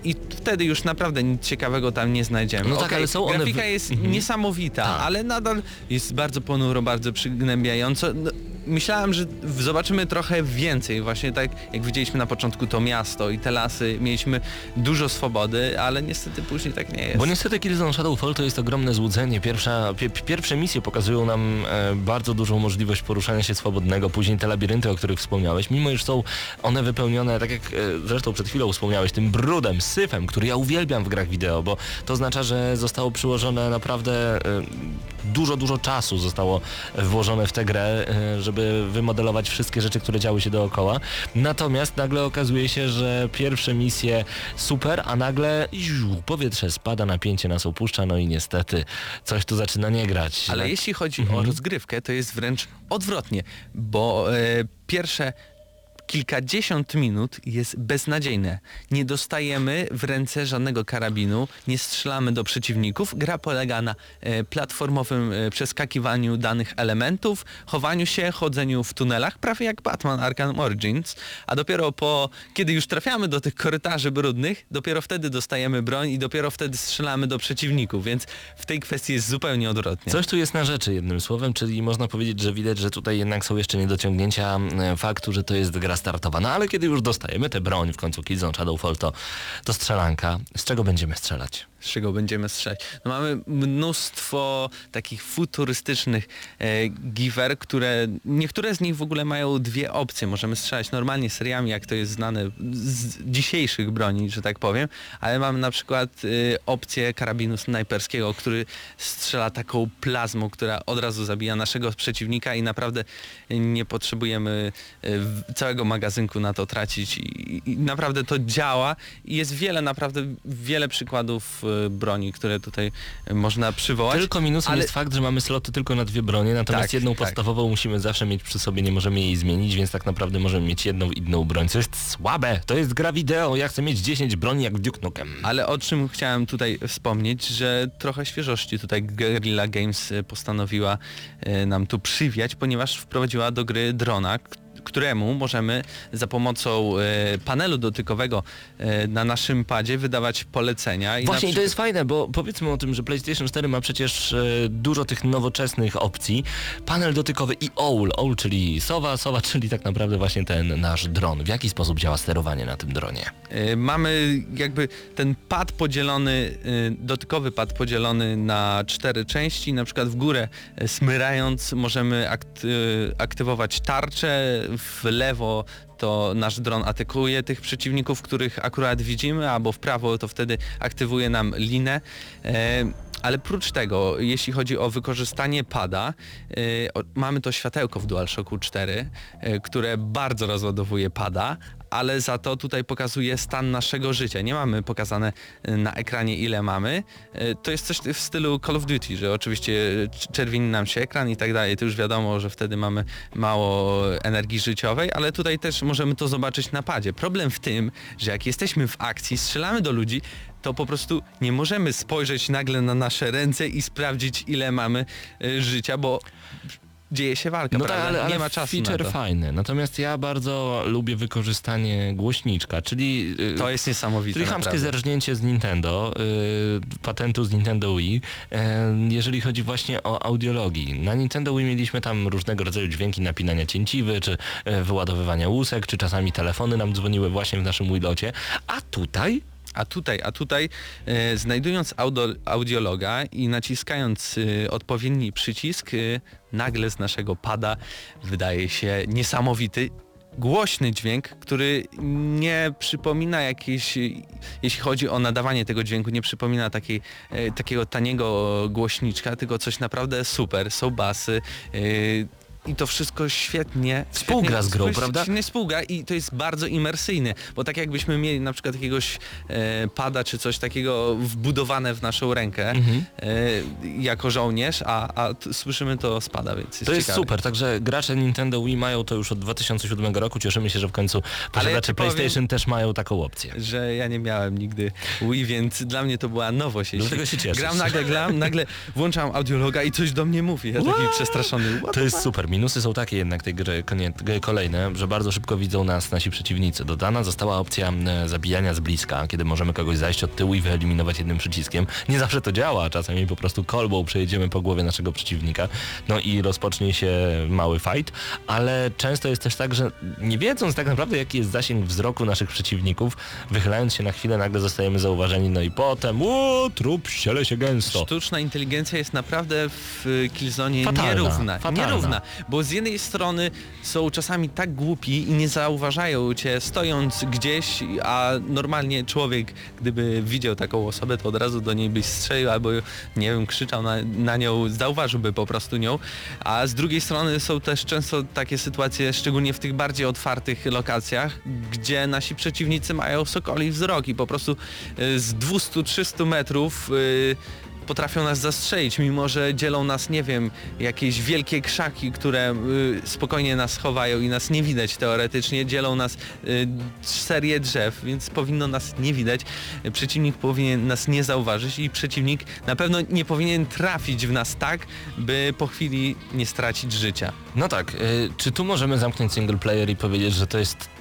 I wtedy już naprawdę nic ciekawego tam nie znajdziemy. No tak, Okej, ale są one grafika jest Mhm. niesamowita, Tak. ale nadal jest bardzo ponuro, bardzo przygnębiająco. No, myślałem, że zobaczymy trochę więcej, właśnie tak jak widzieliśmy na początku to miasto i te lasy, mieliśmy dużo swobody, ale niestety później tak nie jest. Bo niestety Killzone Shadowfall to jest ogromne złudzenie. Pierwsza, pie, pierwsze misje pokazują nam e, bardzo dużą możliwość poruszania się swobodnego, później te labirynty, o których wspomniałeś, mimo iż są one wypełnione, tak jak e, zresztą przed chwilą wspomniałeś, tym brudem, syfem, który ja uwielbiam w grach wideo, bo to oznacza, że zostało przyłożone naprawdę e, dużo, dużo czasu zostało włożone w tę grę, e, żeby wymodelować wszystkie rzeczy, które działy się dookoła. Natomiast nagle okazuje się, że pierwsze misje super, a nagle ziu, powietrze spada, napięcie nas opuszcza, no i niestety coś tu zaczyna nie grać. Ale Tak. jeśli chodzi o Mhm. rozgrywkę, to jest wręcz odwrotnie, bo e, pierwsze kilkadziesiąt minut jest beznadziejne. Nie dostajemy w ręce żadnego karabinu, nie strzelamy do przeciwników. Gra polega na e, platformowym e, przeskakiwaniu danych elementów, chowaniu się, chodzeniu w tunelach, prawie jak Batman Arkham Origins, a dopiero po, kiedy już trafiamy do tych korytarzy brudnych, dopiero wtedy dostajemy broń i dopiero wtedy strzelamy do przeciwników, więc w tej kwestii jest zupełnie odwrotnie. Coś tu jest na rzeczy jednym słowem, czyli można powiedzieć, że widać, że tutaj jednak są jeszcze niedociągnięcia e, faktu, że to jest gra startowa. No ale kiedy już dostajemy tę broń w końcu Killzone Shadowfall, to, to strzelanka. Z czego będziemy strzelać? Z czego będziemy strzelać. No mamy mnóstwo takich futurystycznych e, giver, które niektóre z nich w ogóle mają dwie opcje. Możemy strzelać normalnie seriami, jak to jest znane z dzisiejszych broni, że tak powiem, ale mamy na przykład e, opcję karabinu snajperskiego, który strzela taką plazmą, która od razu zabija naszego przeciwnika i naprawdę nie potrzebujemy e, całego magazynku na to tracić i, i naprawdę to działa i jest wiele, naprawdę wiele przykładów e, broni, które tutaj e, można przywołać. Tylko minusem ale- jest fakt, że mamy sloty tylko na dwie bronie, natomiast Tak, jedną tak. podstawową musimy zawsze mieć przy sobie, nie możemy jej zmienić, więc tak naprawdę możemy mieć jedną inną broń, co jest słabe. To jest gra wideo, ja chcę mieć 10 broni jak w Duke Nukem. Ale o czym chciałem tutaj wspomnieć, że trochę świeżości tutaj Guerrilla Games e, postanowiła nam tu przywiać, ponieważ wprowadziła do gry drona, któremu możemy za pomocą e, panelu dotykowego e, na naszym padzie wydawać polecenia. I Właśnie i to przykład- jest fajne, bo powiedzmy o tym, że PlayStation 4 ma przecież e, dużo tych nowoczesnych opcji. Panel dotykowy i OWL, OWL czyli sowa, sowa (laughs) czyli tak naprawdę właśnie ten nasz dron. W jaki sposób działa sterowanie na tym dronie? Mamy jakby ten pad podzielony, dotykowy pad podzielony na cztery części. Na przykład w górę smyrając możemy akt, aktywować tarczę, w lewo to nasz dron atakuje tych przeciwników, których akurat widzimy, albo w prawo to wtedy aktywuje nam linę. E, Ale prócz tego, jeśli chodzi o wykorzystanie pada, e, mamy to światełko w DualShocku 4, e, które bardzo rozładowuje pada, ale za to tutaj pokazuje stan naszego życia. Nie mamy pokazane e, na ekranie ile mamy. E, To jest coś w stylu Call of Duty, że oczywiście cz- czerwieni nam się ekran i tak dalej. To już wiadomo, że wtedy mamy mało energii życiowej, ale tutaj też możemy to zobaczyć na padzie. Problem w tym, że jak jesteśmy w akcji, strzelamy do ludzi, to po prostu nie możemy spojrzeć nagle na nasze ręce i sprawdzić ile mamy życia, bo dzieje się walka, No tak, prawda? ale, ale nie ma czasu feature na to. fajny. Natomiast ja bardzo lubię wykorzystanie głośniczka, czyli... y, To jest niesamowite. Czyli naprawdę. zerżnięcie z Nintendo, y, patentu z Nintendo Wii, y, jeżeli chodzi właśnie o audiologii. Na Nintendo Wii mieliśmy tam różnego rodzaju dźwięki napinania cięciwy, czy wyładowywania łusek, czy czasami telefony nam dzwoniły właśnie w naszym Wilocie. A tutaj A tutaj, a tutaj e, znajdując audio, audiologa i naciskając e, odpowiedni przycisk, e, nagle z naszego pada wydaje się niesamowity głośny dźwięk, który nie przypomina jakiejś, e, jeśli chodzi o nadawanie tego dźwięku, nie przypomina takiej, e, takiego taniego głośniczka, tylko coś naprawdę super. Są basy, e, i to wszystko świetnie... Współgra świetnie- z grą, prawda? Świetnie współgra i to jest bardzo imersyjne, bo tak jakbyśmy mieli na przykład jakiegoś e, pada czy coś takiego wbudowane w naszą rękę Mhm. e, jako żołnierz, a, a słyszymy to spada, więc jest To jest ciekawe. super, także gracze Nintendo Wii mają to już od 2007 roku. Cieszymy się, że w końcu ja posiadacze powiem- PlayStation też mają taką opcję. że ja nie miałem nigdy Wii, więc dla mnie to była nowość. jeśli Dlatego się cieszysz. Gram nagle, gram, nagle włączam audiologa i coś do mnie mówi. Ja taki przestraszony. To jest super. Minusy są takie jednak tej gry konie- g- kolejne, że bardzo szybko widzą nas nasi przeciwnicy. Dodana została opcja zabijania z bliska, kiedy możemy kogoś zajść od tyłu i wyeliminować jednym przyciskiem. Nie zawsze to działa, czasami po prostu kolbą przejedziemy po głowie naszego przeciwnika, no i rozpocznie się mały fight, ale często jest też tak, że nie wiedząc tak naprawdę jaki jest zasięg wzroku naszych przeciwników, wychylając się na chwilę nagle zostajemy zauważeni, no i potem o, trup ściele się gęsto. Sztuczna inteligencja jest naprawdę w Killzone Fatalna, nierówna. fatalna. Nierówna, bo z jednej strony są czasami tak głupi i nie zauważają cię stojąc gdzieś, a normalnie człowiek, gdyby widział taką osobę, to od razu do niej byś strzelił albo, nie wiem, krzyczał na, na nią, zauważyłby po prostu nią. A z drugiej strony są też często takie sytuacje, szczególnie w tych bardziej otwartych lokacjach, gdzie nasi przeciwnicy mają sokoli wzrok i po prostu y, z 200-300 metrów y, potrafią nas zastrzelić, mimo że dzielą nas, nie wiem, jakieś wielkie krzaki, które y, spokojnie nas chowają i nas nie widać teoretycznie, dzielą nas y, serię drzew, więc powinno nas nie widać. Przeciwnik powinien nas nie zauważyć i przeciwnik na pewno nie powinien trafić w nas tak, by po chwili nie stracić życia. No tak, y, czy tu możemy zamknąć single player i powiedzieć, że to jest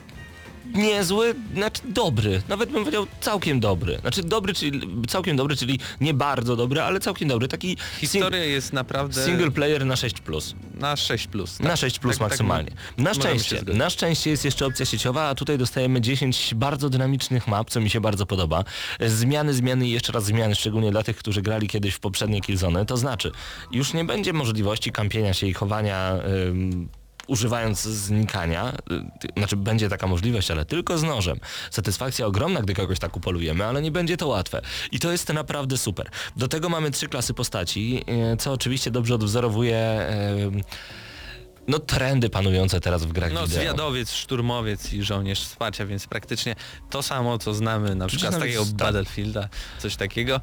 niezły, znaczy dobry, nawet bym powiedział całkiem dobry. Znaczy dobry, czyli całkiem dobry, czyli nie bardzo dobry, ale całkiem dobry. Taki Historia jest naprawdę sing- single player na 6+. Plus. na 6+. Plus, tak? Na 6 plus Tak- tak maksymalnie. na możemy się szczęście, na szczęście jest jeszcze opcja sieciowa, a tutaj dostajemy 10 bardzo dynamicznych map, co mi się bardzo podoba. Zmiany, zmiany i jeszcze raz zmiany, szczególnie dla tych, którzy grali kiedyś w poprzednie Killzone. To znaczy, już nie będzie możliwości kampienia się i chowania ym, używając znikania, y, znaczy będzie taka możliwość, ale tylko z nożem. Satysfakcja ogromna, gdy kogoś tak upolujemy, ale nie będzie to łatwe. I to jest naprawdę super. Do tego mamy trzy klasy postaci, y, co oczywiście dobrze odwzorowuje y, no trendy panujące teraz w grach No, zwiadowiec, szturmowiec i żołnierz wsparcia, więc praktycznie to samo, co znamy na przykład z takiego sta- Battlefielda, coś takiego.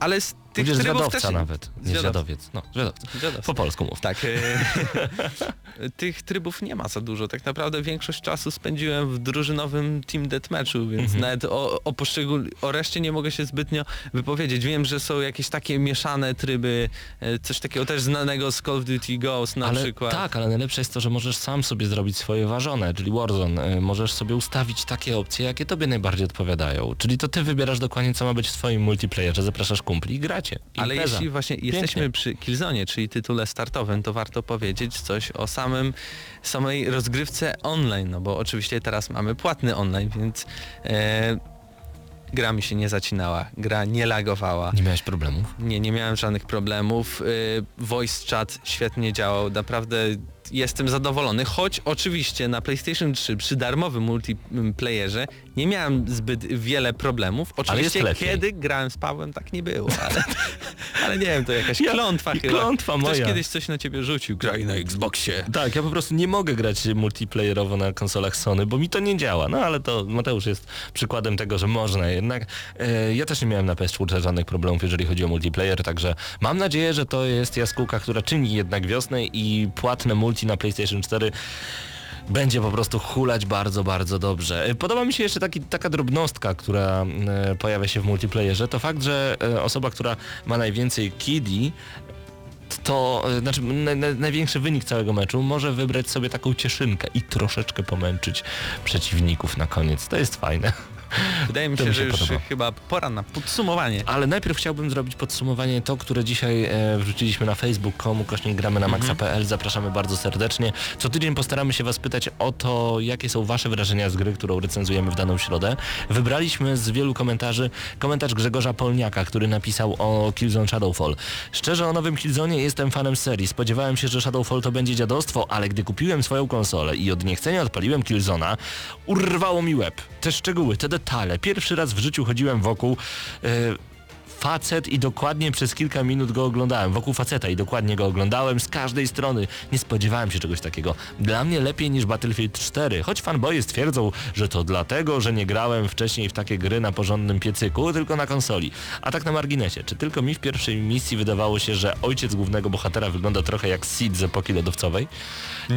Ale z tych trybów zwiadowca też... nawet, nie zwiadowiec. No, zwiadowca. Zwiadowca. Po polsku mów. Tak. e, (laughs) tych trybów nie ma za dużo. Tak naprawdę większość czasu spędziłem w drużynowym Team Deathmatchu, więc Mhm. nawet o, o poszczegól... o reszcie nie mogę się zbytnio wypowiedzieć. Wiem, że są jakieś takie mieszane tryby, e, coś takiego też znanego z Call of Duty Ghost na ale, przykład. Tak, ale najlepsze jest to, że możesz sam sobie zrobić swoje ważone, czyli Warzone. Y, Możesz sobie ustawić takie opcje, jakie tobie najbardziej odpowiadają. Czyli to ty wybierasz dokładnie, co ma być w swoim multiplayerze, zapraszasz kumpli i Ale Impreza. jeśli właśnie jesteśmy przy Killzone, czyli tytule startowym, to warto powiedzieć coś o samym samej rozgrywce online, no bo oczywiście teraz mamy płatny online, więc e, gra mi się nie zacinała, gra nie lagowała. Nie miałeś problemów? Nie, nie miałem żadnych problemów. E, voice chat świetnie działał, naprawdę jestem zadowolony, choć oczywiście na PlayStation 3 przy darmowym multiplayerze nie miałem zbyt wiele problemów. Oczywiście kiedy grałem z Pawłem tak nie było, ale, (laughs) ale nie wiem, to jakaś Ja- klątwa chyba. klątwa Ktoś moja. kiedyś coś na ciebie rzucił, graj na Xboxie. Tak, ja po prostu nie mogę grać multiplayerowo na konsolach Sony, bo mi to nie działa. No ale to Mateusz jest przykładem tego, że można jednak. E, ja też nie miałem na PS4 żadnych problemów, jeżeli chodzi o multiplayer, także mam nadzieję, że to jest jaskółka, która czyni jednak wiosnę i płatne multi na PlayStation 4 będzie po prostu hulać bardzo, bardzo dobrze. E, Podoba mi się jeszcze taki, taka drobnostka, która e, pojawia się w multiplayerze. To fakt, że e, osoba, która ma najwięcej kiddy, to znaczy na, na, największy wynik całego meczu może wybrać sobie taką cieszynkę i troszeczkę pomęczyć przeciwników na koniec. To jest fajne. Wydaje mi się, mi że się już podoba. chyba pora na podsumowanie. Ale najpierw chciałbym zrobić podsumowanie to, które dzisiaj e, wrzuciliśmy na facebook.com, ukośnik gramy na maxa.pl. Zapraszamy bardzo serdecznie. Co tydzień postaramy się Was pytać o to, jakie są Wasze wrażenia z gry, którą recenzujemy w daną środę. Wybraliśmy z wielu komentarzy komentarz Grzegorza Polniaka, który napisał o Killzone Shadowfall. Szczerze o nowym Killzone jestem fanem serii. Spodziewałem się, że Shadowfall to będzie dziadostwo, ale gdy kupiłem swoją konsolę i od niechcenia odpaliłem Killzona, urwało mi łeb. Te szczegóły, te detale. Pierwszy raz w życiu chodziłem wokół... facet i dokładnie przez kilka minut go oglądałem. Wokół faceta i dokładnie go oglądałem z każdej strony. Nie spodziewałem się czegoś takiego. Dla mnie lepiej niż Battlefield 4, choć fanboye stwierdzą, że to dlatego, że nie grałem wcześniej w takie gry na porządnym piecyku, tylko na konsoli. A tak na marginesie, czy tylko mi w pierwszej misji wydawało się, że ojciec głównego bohatera wygląda trochę jak Sid z epoki lodowcowej?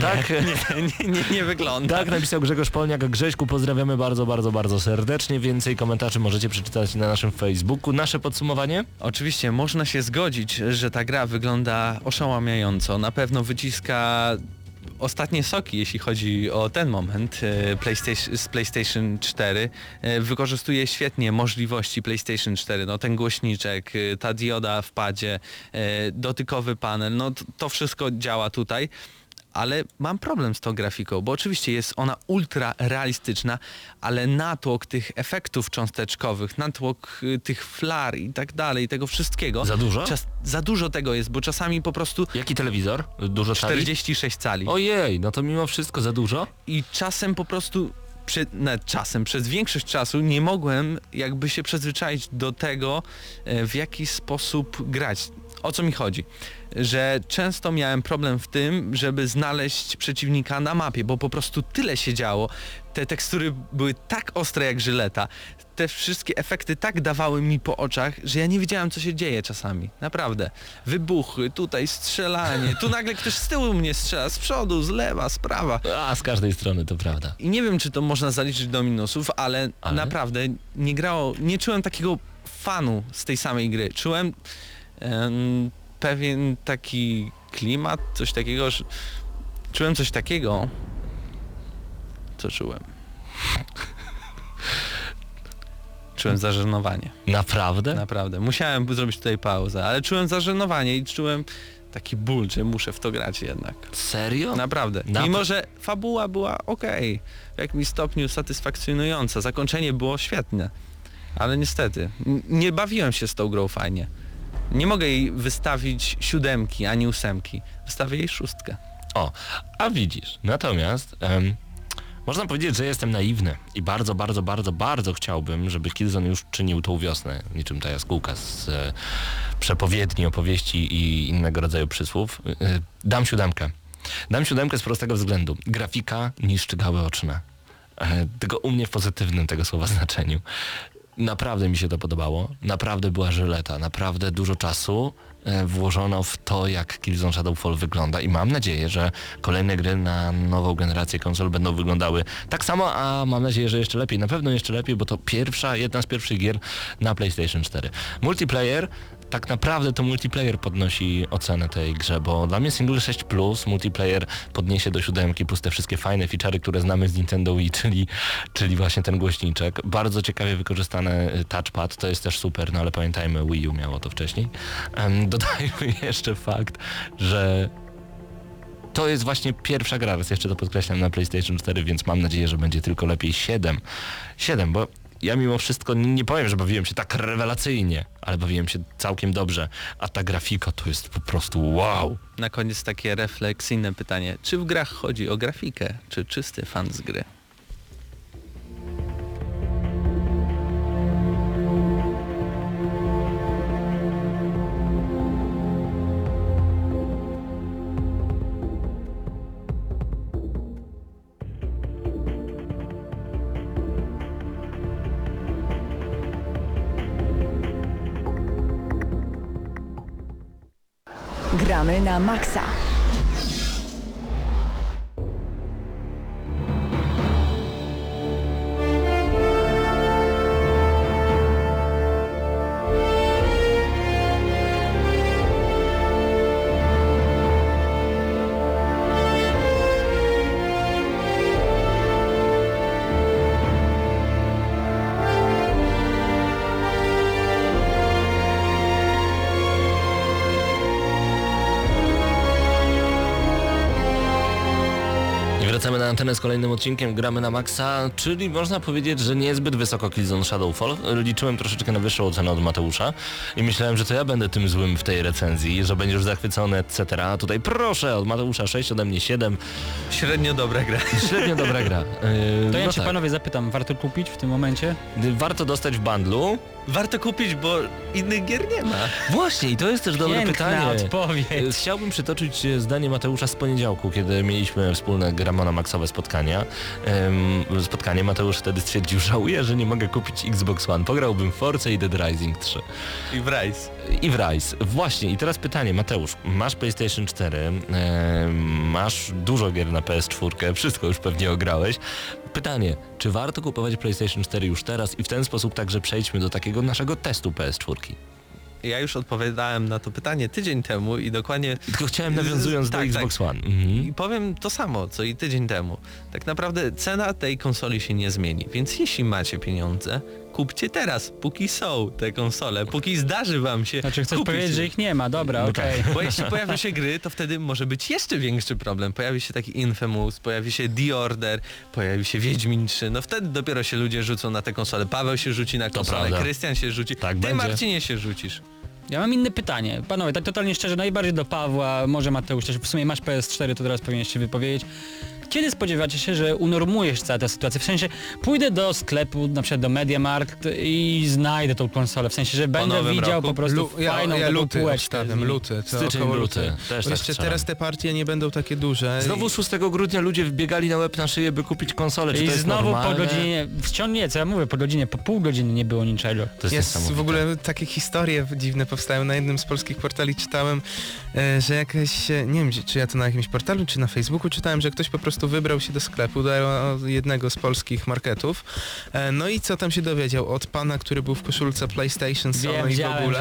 tak, (laughs) Nie, nie, nie, nie wygląda. tak napisał Grzegorz Polniak. Grześku, pozdrawiamy bardzo, bardzo, bardzo serdecznie. Więcej komentarzy możecie przeczytać na naszym Facebooku. Nasze podsumowanie? Oczywiście można się zgodzić, że ta gra wygląda oszałamiająco. Na pewno wyciska ostatnie soki, jeśli chodzi o ten moment e, PlayStation, z PlayStation 4. E, Wykorzystuje świetnie możliwości PlayStation 4. No ten głośniczek, e, ta dioda w padzie, dotykowy panel, no to wszystko działa tutaj. Ale mam problem z tą grafiką, bo oczywiście jest ona ultra realistyczna, ale natłok tych efektów cząsteczkowych, natłok y, tych flar i tak dalej, tego wszystkiego. Za dużo? Czas, za dużo tego jest, bo czasami po prostu Jaki telewizor? Dużo cali? 46 cali. Ojej, no to mimo wszystko za dużo? I czasem po prostu, nawet czasem, przez większość czasu nie mogłem jakby się przyzwyczaić do tego, e, w jaki sposób grać. O co mi chodzi? Że często miałem problem w tym, żeby znaleźć przeciwnika na mapie, bo po prostu tyle się działo. Te tekstury były tak ostre jak żyleta. Te wszystkie efekty tak dawały mi po oczach, że ja nie wiedziałem co się dzieje czasami. Naprawdę. Wybuchy, tutaj strzelanie, tu nagle ktoś z tyłu mnie strzela, z przodu, z lewa, z prawa. A, z każdej strony, to prawda. I nie wiem, czy to można zaliczyć do minusów, ale, Ale? naprawdę nie grało, nie czułem takiego fanu z tej samej gry. Czułem em, pewien taki klimat, coś takiego, że czułem coś takiego, co czułem. (laughs) Czułem zażenowanie, Naprawdę? naprawdę. Musiałem zrobić tutaj pauzę, ale czułem zażenowanie i czułem taki ból, że muszę w to grać jednak. Serio? Naprawdę. Napra- Mimo, że fabuła była okej, w jakimś stopniu satysfakcjonująca, zakończenie było świetne, ale niestety nie bawiłem się z tą grą fajnie. Nie mogę jej wystawić siódemki ani ósemki. Wystawię jej szóstkę. O, a widzisz, natomiast em, można powiedzieć, że jestem naiwny i bardzo, bardzo, bardzo, bardzo chciałbym, żeby Killzone już czynił tą wiosnę, niczym ta jaskółka z e, przepowiedni, opowieści i innego rodzaju przysłów. E, dam siódemkę. Dam siódemkę z prostego względu. Grafika niszczy gały oczne. E, tylko u mnie w pozytywnym tego słowa znaczeniu. Naprawdę mi się to podobało. Naprawdę była żyleta. Naprawdę dużo czasu e, włożono w to, jak Killzone Shadowfall wygląda i mam nadzieję, że kolejne gry na nową generację konsol będą wyglądały tak samo, a mam nadzieję, że jeszcze lepiej. Na pewno jeszcze lepiej, bo to pierwsza, jedna z pierwszych gier na PlayStation 4. Multiplayer tak naprawdę to multiplayer podnosi ocenę tej grze, bo dla mnie single 6 plus multiplayer podniesie do siódemki plus te wszystkie fajne feature'y, które znamy z Nintendo Wii, czyli, czyli właśnie ten głośniczek. Bardzo ciekawie wykorzystany touchpad, to jest też super, no ale pamiętajmy, Wii U miało to wcześniej. (laughs) Dodajmy jeszcze fakt, że to jest właśnie pierwsza gra, raz jeszcze to podkreślam, na PlayStation 4, więc mam nadzieję, że będzie tylko lepiej 7. 7, bo ja mimo wszystko nie powiem, że bawiłem się tak rewelacyjnie, ale bawiłem się całkiem dobrze, a ta grafika to jest po prostu wow. Na koniec takie refleksyjne pytanie. Czy w grach chodzi o grafikę, czy czysty fan z gry? Gramy na maksa. Antenę z kolejnym odcinkiem Gramy na Maxa, czyli można powiedzieć, że niezbyt wysoko Killzone Shadowfall. Liczyłem troszeczkę na wyższą ocenę od Mateusza i myślałem, że to ja będę tym złym w tej recenzji, że będziesz zachwycony, etc. A tutaj proszę, od Mateusza 6, ode mnie 7. Średnio dobra gra. Średnio dobra gra. (laughs) Yy, To ja no się tak. panowie zapytam, warto kupić w tym momencie? Warto dostać w bundlu. Warto kupić, bo innych gier nie ma. Właśnie, i to jest też dobre Piękna pytanie. odpowiedź. E, Chciałbym przytoczyć e, zdanie Mateusza z poniedziałku, kiedy mieliśmy wspólne Gramona Maxowe spotkania. Spotkanie Mateusz wtedy stwierdził, żałuję, że nie mogę kupić Xbox One. Pograłbym w Force i Dead Rising 3. I w Rise. I w Rise. Właśnie, i teraz pytanie, Mateusz, masz PlayStation 4, em, masz dużo gier na PS4, wszystko już pewnie ograłeś. Pytanie, czy warto kupować PlayStation 4 już teraz i w ten sposób także przejdźmy do takiego naszego testu PS4? Ja już odpowiadałem na to pytanie tydzień temu i dokładnie Tylko chciałem nawiązując do Tak, tak. Xbox One. Mhm. I powiem to samo, co i tydzień temu. Tak naprawdę cena tej konsoli się nie zmieni, więc jeśli macie pieniądze, kupcie teraz, póki są te konsole, póki zdarzy wam się Znaczy chcesz kupić powiedzieć, je. że ich nie ma, dobra, No okej. Bo jeśli pojawią się gry, to wtedy może być jeszcze większy problem. Pojawi się taki Infamous, pojawi się The Order, pojawi się Wiedźmin 3, no wtedy dopiero się ludzie rzucą na te konsole. Paweł się rzuci na konsolę. Krystian się rzuci, Tak ty będzie. Marcinie się rzucisz. Ja mam inne pytanie. Panowie, tak totalnie szczerze, najbardziej do Pawła, może Mateusz też, w sumie masz PS4, to teraz powinieneś się wypowiedzieć. Kiedy spodziewacie się, że unormujesz całą tę sytuację? W sensie, pójdę do sklepu, na przykład do Mediamarkt i znajdę tą konsolę, w sensie, że będę widział roku? po prostu Lu, ja, fajną ja taką luty obstawiam, luty. To Styczeń, około luty. luty. Też tak teraz te partie nie będą takie duże. Znowu 6 grudnia ludzie wbiegali na łeb na szyję, by kupić konsolę. Czy I to jest znowu normalne? po godzinie, wciąż nie, co ja mówię, po godzinie, po pół godziny nie było niczego. To jest, Jest w ogóle takie historie dziwne powstają. Na jednym z polskich portali czytałem, e, że jakaś, e, nie wiem czy ja to na jakimś portalu, czy na Facebooku czytałem, że ktoś po prostu wybrał się do sklepu, do jednego z polskich marketów. E, No i co tam się dowiedział od pana, który był w koszulce PlayStation, Sony i w ogóle.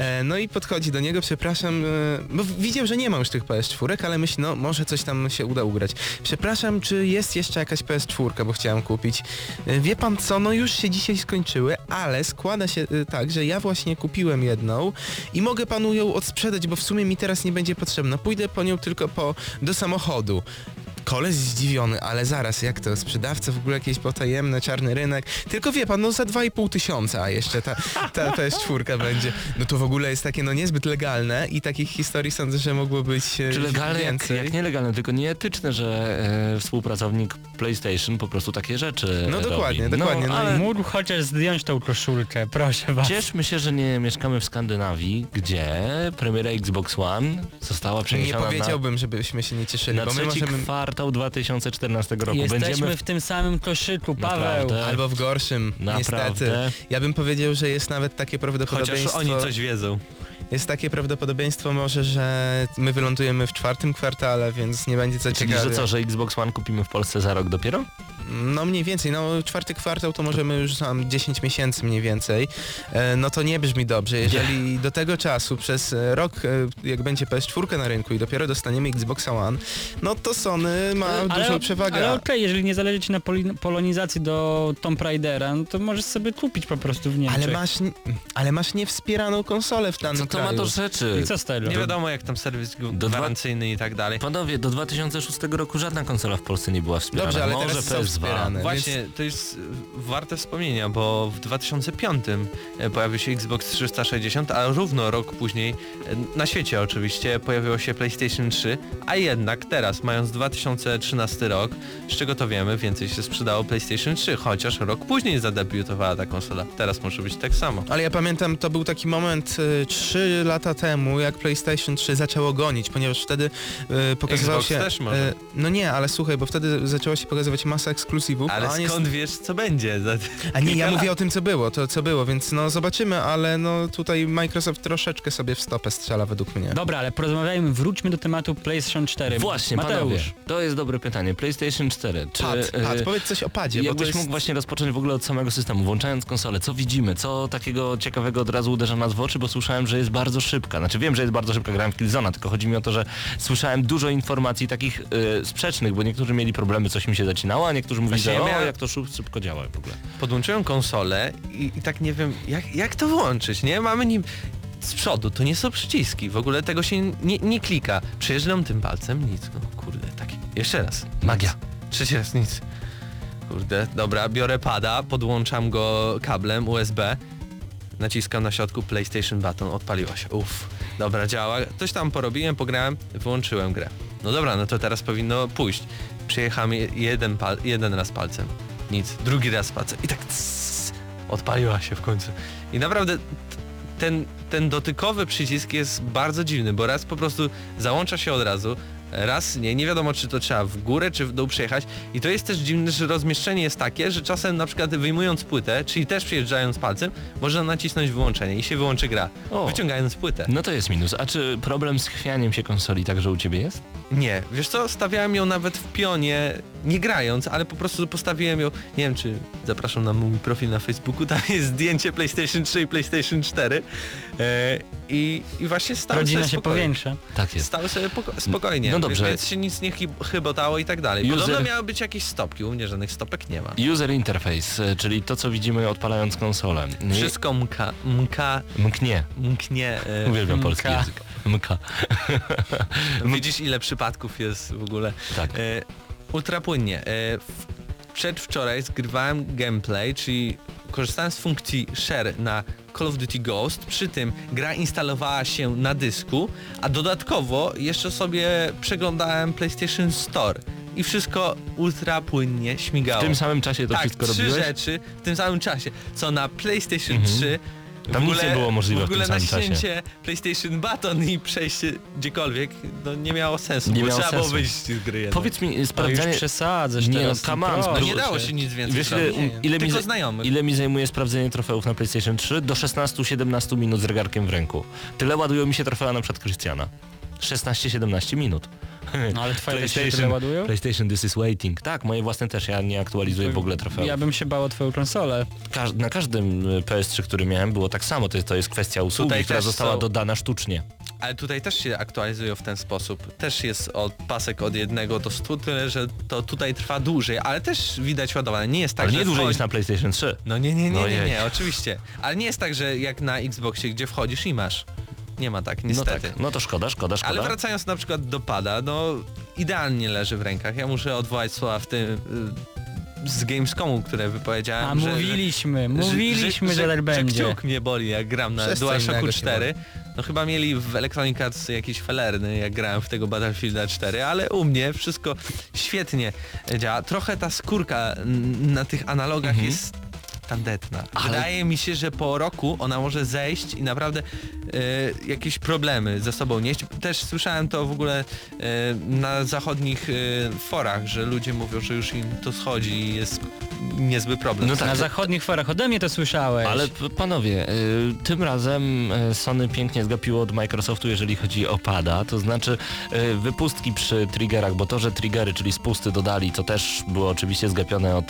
E, No i podchodzi do niego, przepraszam, e, bo widział, że nie ma już tych PS4, ale myśli, no może coś tam się uda ugrać. Przepraszam, czy jest jeszcze jakaś PS4, bo chciałem kupić. E, Wie pan co, no już się dzisiaj skończyły, ale składa się e, tak, że ja właśnie kupiłem jedną i mogę panu ją odsprzedać, bo w sumie mi teraz nie będzie potrzebna. Pójdę po nią tylko po, do samochodu. Koleś zdziwiony, ale zaraz, jak to, sprzedawca w ogóle jakieś potajemne, czarny rynek. Tylko wie pan, no za 2,5 tysiąca, a jeszcze ta, ta PS4 będzie. No to w ogóle jest takie no niezbyt legalne i takich historii sądzę, że mogło być e, Czy legalne, jak, więcej. jak nielegalne, tylko nieetyczne, że e, współpracownik PlayStation po prostu takie rzeczy No dokładnie, robi. dokładnie, no ale Mógł chociaż zdjąć tą koszulkę, (laughs) proszę was. cieszmy się, że nie mieszkamy w Skandynawii, gdzie premiera Xbox One została Nie przeniesiona powiedziałbym, żebyśmy się nie cieszyli, na, na bo my możemy... kwartał 2014 roku. Jesteśmy Będziemy w tym samym koszyku, Paweł. Naprawdę. Albo w gorszym, niestety. Naprawdę. Ja bym powiedział, że jest nawet takie Chociaż prawdopodobieństwo... oni coś wiedzą. Jest takie prawdopodobieństwo może, że my wylądujemy w czwartym kwartale, więc nie będzie co Czyli, ciekawe. że co, że Xbox One kupimy w Polsce za rok dopiero? No mniej więcej, no czwarty kwartał to możemy już tam 10 miesięcy mniej więcej. E, no to nie brzmi dobrze. Jeżeli do tego czasu przez e, rok, e, jak będzie PS4 na rynku i dopiero dostaniemy Xbox One, no to Sony ma dużą przewagę. Ale okej, jeżeli nie zależy ci na poli- polonizacji do Tomb Raidera, no to możesz sobie kupić po prostu w Niemczech. ale masz, ale masz niewspieraną konsolę w danym Co to ma kraju. do rzeczy? I co z tego? Nie wiadomo jak tam serwis gwarancyjny i tak dalej. Panowie, do 2006 roku żadna konsola w Polsce nie była wspierana. Dobrze, ale Może teraz są PS2. Wspierane. Właśnie, to jest e, warte wspomnienia, bo w 2005 e, pojawił się Xbox 360, a równo rok później, e, na świecie oczywiście, pojawiło się PlayStation 3, a jednak teraz, mając 2013 rok, z czego to wiemy, więcej się sprzedało PlayStation 3, chociaż rok później zadebiutowała ta konsola. Teraz może być tak samo. Ale ja pamiętam, to był taki moment y, 3 lata temu, jak PlayStation 3 zaczęło gonić, ponieważ wtedy y, pokazywał Xbox się... też może. y, no nie, ale słuchaj, bo wtedy zaczęła się pokazywać masa ekskluzywów, Ale skąd wiesz co będzie? Za... a nie, ja (laughs) mówię o tym, co było, to co było, więc no zobaczymy, ale no tutaj Microsoft troszeczkę sobie w stopę strzela według mnie. Dobra, ale porozmawiajmy, wróćmy do tematu PlayStation 4. Właśnie, Mateusz. panowie, to jest dobre pytanie. PlayStation 4. Czy, Pad, pad, e, powiedz coś o padzie, Jakbyś jest... mógł właśnie rozpocząć w ogóle od samego systemu, włączając konsolę, co widzimy, co takiego ciekawego od razu uderza nas w oczy, bo słyszałem, że jest bardzo szybka. Znaczy wiem, że jest bardzo szybka, grałem w Killzona, tylko chodzi mi o to, że słyszałem dużo informacji takich e, sprzecznych, bo niektórzy mieli problemy, coś im się zacinało, a niektórzy mówili, Właśnie że ja o, miałem- jak to szyb- szybko działa w ogóle. podłączyłem konsolę i, i tak nie wiem, jak, jak to włączyć, nie? Mamy nim z przodu, to nie są przyciski, w ogóle tego się nie, nie klika. Przejeżdżam tym palcem, nic, no kurde, taki. Jeszcze raz. Magia. Trzeci raz nic. Kurde, dobra, biorę pada, podłączam go kablem USB, naciskam na środku PlayStation button, odpaliło się. Uff, dobra, działa. Coś tam porobiłem, pograłem, wyłączyłem grę. No dobra, no to teraz powinno pójść. Przyjechałem je- jeden, pal, jeden raz palcem. Nic. Drugi raz palcem. I tak tss, odpaliła się w końcu. I naprawdę ten, ten dotykowy przycisk jest bardzo dziwny, bo raz po prostu załącza się od razu, raz nie, nie wiadomo czy to trzeba w górę czy w dół przejechać i to jest też dziwne, że rozmieszczenie jest takie, że czasem na przykład wyjmując płytę, czyli też przyjeżdżając palcem, można nacisnąć wyłączenie i się wyłączy gra, O. wyciągając płytę. No to jest minus. A czy problem z chwianiem się konsoli także u ciebie jest? Nie, wiesz co, stawiałem ją nawet w pionie, nie grając, ale po prostu postawiłem ją, nie wiem czy zapraszam na mój profil na Facebooku, tam jest zdjęcie PlayStation 3 i PlayStation 4 e, i, i właśnie stałem Rodzina sobie się spokojnie. powiększa. Tak jest. Stały sobie poko- spokojnie, No dobrze. więc się nic nie chyb- chybotało i tak dalej. User- Podobno miały być jakieś stopki, u mnie żadnych stopek nie ma. User interface, e, czyli to co widzimy odpalając konsolę. Nie- Wszystko mka, mka, Mknie. mknie. E, Uwielbiam polski mka. język. Mka. (laughs) widzisz ile przypadków jest w ogóle. Tak. E, ultra płynnie. E, przedwczoraj zgrywałem gameplay, czyli korzystałem z funkcji share na Call of Duty Ghost, przy tym gra instalowała się na dysku, a dodatkowo jeszcze sobie przeglądałem PlayStation Store i wszystko ultra płynnie śmigało. W tym samym czasie to tak, wszystko trzy robiłeś? rzeczy w tym samym czasie, co na PlayStation Mhm. 3 Tam w nic ogóle, nie było możliwe w w ogóle tym samym czasie. naciśnięcie PlayStation Button i przejście gdziekolwiek no nie miało sensu, Nie bo miało trzeba było sensu. wyjść z gry. jednak. Powiedz mi, No już sprawdzanie... przesadzasz Nie, teraz. no, come on, no nie dało się nic więcej Wiesz, ile, ile, mi, ile mi zajmuje sprawdzenie trofeów na PlayStation 3? Do 16-17 minut z zegarkiem w ręku. Tyle ładują mi się trofea na przykład Christiana. 16-17 minut. (laughs) No ale twoje też się PlayStation, ładują? PlayStation This is Waiting. Tak, moje własne też, ja nie aktualizuję w ogóle trofeów. Ja bym się bał o twoją konsolę. Każ- na każdym y, PS3, który miałem było tak samo, to, to jest kwestia usługi, Tutaj która została są- dodana sztucznie. Ale tutaj też się aktualizują w ten sposób. Też jest od pasek od jednego do 100, tyle że to tutaj trwa dłużej, ale też widać ładowanie. Nie jest tak, Ale że nie dłużej wchodzi- niż na PlayStation 3. No nie, nie, nie, nie, nie, oczywiście. Ale nie jest tak, że jak na Xboxie, gdzie wchodzisz i masz. Nie ma tak, No niestety. tak, no to szkoda, szkoda, szkoda. Ale wracając na przykład do pada, no idealnie leży w rękach. Ja muszę odwołać słowa w tym y, z Gamescomu, które wypowiedziałem. A że, mówiliśmy, mówiliśmy, że, tak będzie. Że kciuk mnie boli, jak gram na DualShocku innego się 4. No chyba mieli w Electronic Arts jakieś felerny, jak grałem w tego Battlefielda 4, ale u mnie wszystko świetnie działa. Trochę ta skórka na tych analogach Mhm. jest tandetna. Ale- Wydaje mi się, że po roku ona może zejść i naprawdę e, jakieś problemy ze sobą nieść. Też słyszałem to w ogóle e, na zachodnich e, forach, że ludzie mówią, że już im to schodzi i jest niezły problem. No tak, Na zachodnich forach ode mnie to słyszałeś. Ale panowie, y, tym razem y, Sony pięknie zgapiło od Microsoftu, jeżeli chodzi o pada, to znaczy y, wypustki przy triggerach, bo to, że triggery, czyli spusty dodali, to też było oczywiście zgapione od,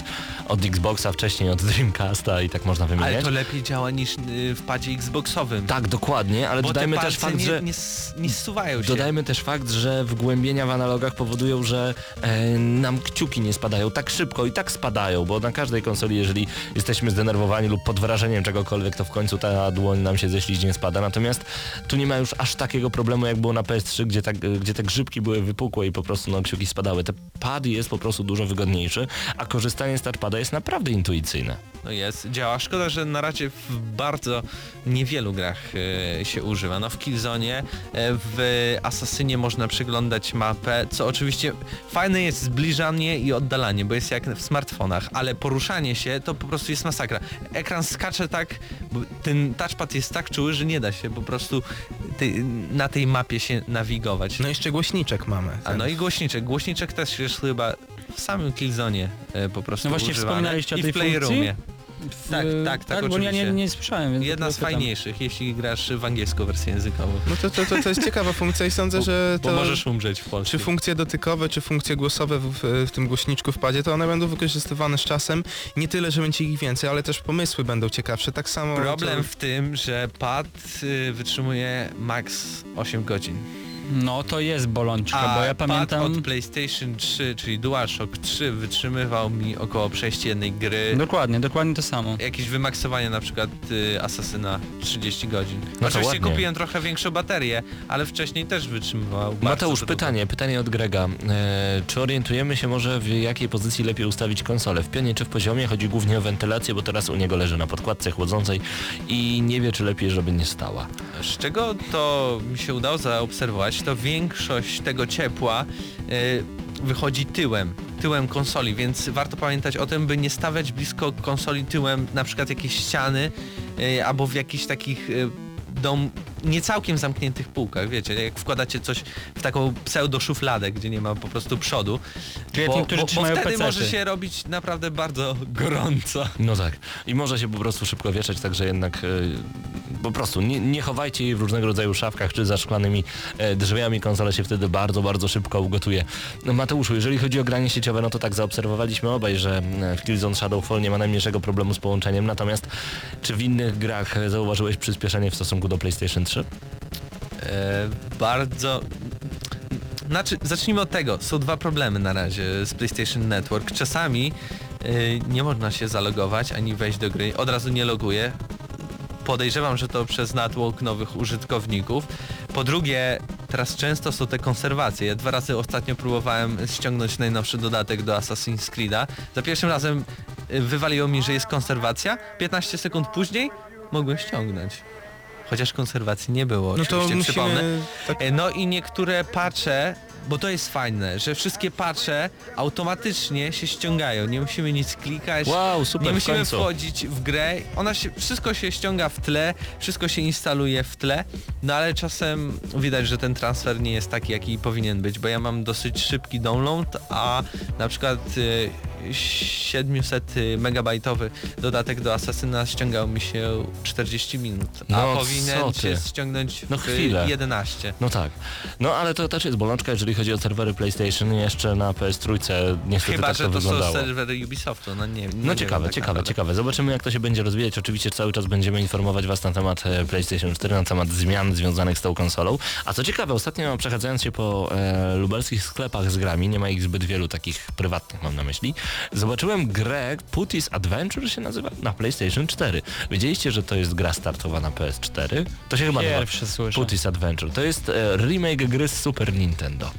od Xboxa, wcześniej od Dreamcasta i tak można Ale wymieniać. to lepiej działa niż y, w padzie Xboxowym. Tak, dokładnie, ale bo dodajmy te też fakt, nie, że... nie, nie zsuwają się. Dodajmy też fakt, że wgłębienia w analogach powodują, że e, nam kciuki nie spadają tak szybko i tak spadają, bo na każdej konsoli, jeżeli jesteśmy zdenerwowani lub pod wrażeniem czegokolwiek, to w końcu ta dłoń nam się ze śliźnie spada. Natomiast tu nie ma już aż takiego problemu, jak było na PS3, gdzie, tak, gdzie te grzybki były wypukłe i po prostu no, kciuki spadały. Te pad jest po prostu dużo wygodniejszy, a korzystanie z touchpada jest naprawdę intuicyjne. No jest, działa. Szkoda, że na razie w bardzo niewielu grach e, się używa. No w Killzone, e, w Assassinie można przeglądać mapę, co oczywiście fajne jest zbliżanie i oddalanie, bo jest jak w smartfonach, ale poruszanie się to po prostu jest masakra. Ekran skacze tak, bo ten touchpad jest tak czuły, że nie da się po prostu na tej mapie się nawigować. No jeszcze głośniczek mamy. A no i głośniczek. Głośniczek też jest chyba w samym Killzone e, po prostu No właśnie używany. wspominaliście o I tej w Playroomie. W- tak, tak, tak, tak bo ja nie, oczywiście. nie słyszałem. Więc Jedna z fajniejszych, jeśli grasz w angielską wersję językową. No to, to, to, to jest ciekawa funkcja i sądzę, że Bo to... możesz umrzeć w Polsce. Czy funkcje dotykowe, czy funkcje głosowe w, w, w tym głośniczku wpadzie, to one będą wykorzystywane z czasem. Nie tyle, że będzie ich więcej, ale też pomysły będą ciekawsze. Tak samo... Problem to- w tym, że pad y, wytrzymuje max 8 godzin. No to jest bolączka, A bo ja pad pamiętam... od PlayStation 3, czyli DualShock 3 wytrzymywał mi około przejścia jednej gry. Dokładnie, dokładnie to samo. Jakieś wymaksowanie na przykład y, Asasyna 30 godzin. to Oczywiście ładnie. kupiłem trochę większą baterię, ale wcześniej też wytrzymywał Mateusz, pytanie, pytanie od Grega. E, czy orientujemy się może w jakiej pozycji lepiej ustawić konsolę? W pionie czy w poziomie? Chodzi głównie o wentylację, bo teraz u niego leży na podkładce chłodzącej i nie wie, czy lepiej, żeby nie stała. Z czego to mi się udało zaobserwować, to większość tego ciepła y, wychodzi tyłem, tyłem konsoli, więc warto pamiętać o tym, by nie stawiać blisko konsoli tyłem na przykład jakieś ściany y, albo w jakichś takich y, dom nie całkiem zamkniętych półkach, wiecie, jak wkładacie coś w taką pseudo szufladę, gdzie nie ma po prostu przodu, Czyli bo, bo, bo wtedy pecety. może się robić naprawdę bardzo gorąco. No tak. I może się po prostu szybko wieszać, także jednak e, po prostu nie, nie chowajcie jej w różnego rodzaju szafkach czy za szklanymi e, drzwiami. Konsola się wtedy bardzo, bardzo szybko ugotuje. No, Mateuszu, jeżeli chodzi o granie sieciowe, no to tak zaobserwowaliśmy obaj, że e, w Killzone Shadowfall nie ma najmniejszego problemu z połączeniem. Natomiast czy w innych grach zauważyłeś przyspieszenie w stosunku do PlayStation 3? E, bardzo... Znaczy, zacznijmy od tego. Są dwa problemy na razie z PlayStation Network. Czasami e, nie można się zalogować ani wejść do gry. Od razu nie loguję. Podejrzewam, że to przez natłok nowych użytkowników. Po drugie, teraz często są te konserwacje. Ja dwa razy ostatnio próbowałem ściągnąć najnowszy dodatek do Assassin's Creed'a. Za pierwszym razem e, wywaliło mi, że jest konserwacja. 15 sekund później mogłem ściągnąć. Chociaż konserwacji nie było, No to oczywiście przypomnę. musimy... Tak, E, No i niektóre patche, bo to jest fajne, że wszystkie patche automatycznie się ściągają. Nie musimy nic klikać. Wow, super, nie w musimy końcu. wchodzić w grę. Ona się, wszystko się ściąga w tle, wszystko się instaluje w tle, no ale czasem widać, że ten transfer nie jest taki, jaki powinien być, bo ja mam dosyć szybki download, a na przykład y, 700 megabajtowy dodatek do Asasyna ściągał mi się 40 minut, a No powinien się ściągnąć No w chwilę. 11. No tak. No ale to też jest bolączka, jeżeli chodzi o serwery PlayStation. Jeszcze na PS3 niestety Chyba, tak że to, to wyglądało. są serwery Ubisoftu, no nie no No nie ciekawe, wiem, tak ciekawe, naprawdę. ciekawe. Zobaczymy jak to się będzie rozwijać. Oczywiście cały czas będziemy informować Was na temat e, PlayStation 4, na temat zmian związanych z tą konsolą. A co ciekawe, ostatnio przechadzając się po e, lubelskich sklepach z grami, nie ma ich zbyt wielu takich prywatnych mam na myśli, zobaczyłem grę Putty's Adventure się nazywa na PlayStation 4. Wiedzieliście, że to jest gra startowa na PS4? To się chyba Pierwsze nazywa słyszę. Putty's Adventure. To jest e, remake gry z Super Nintendo.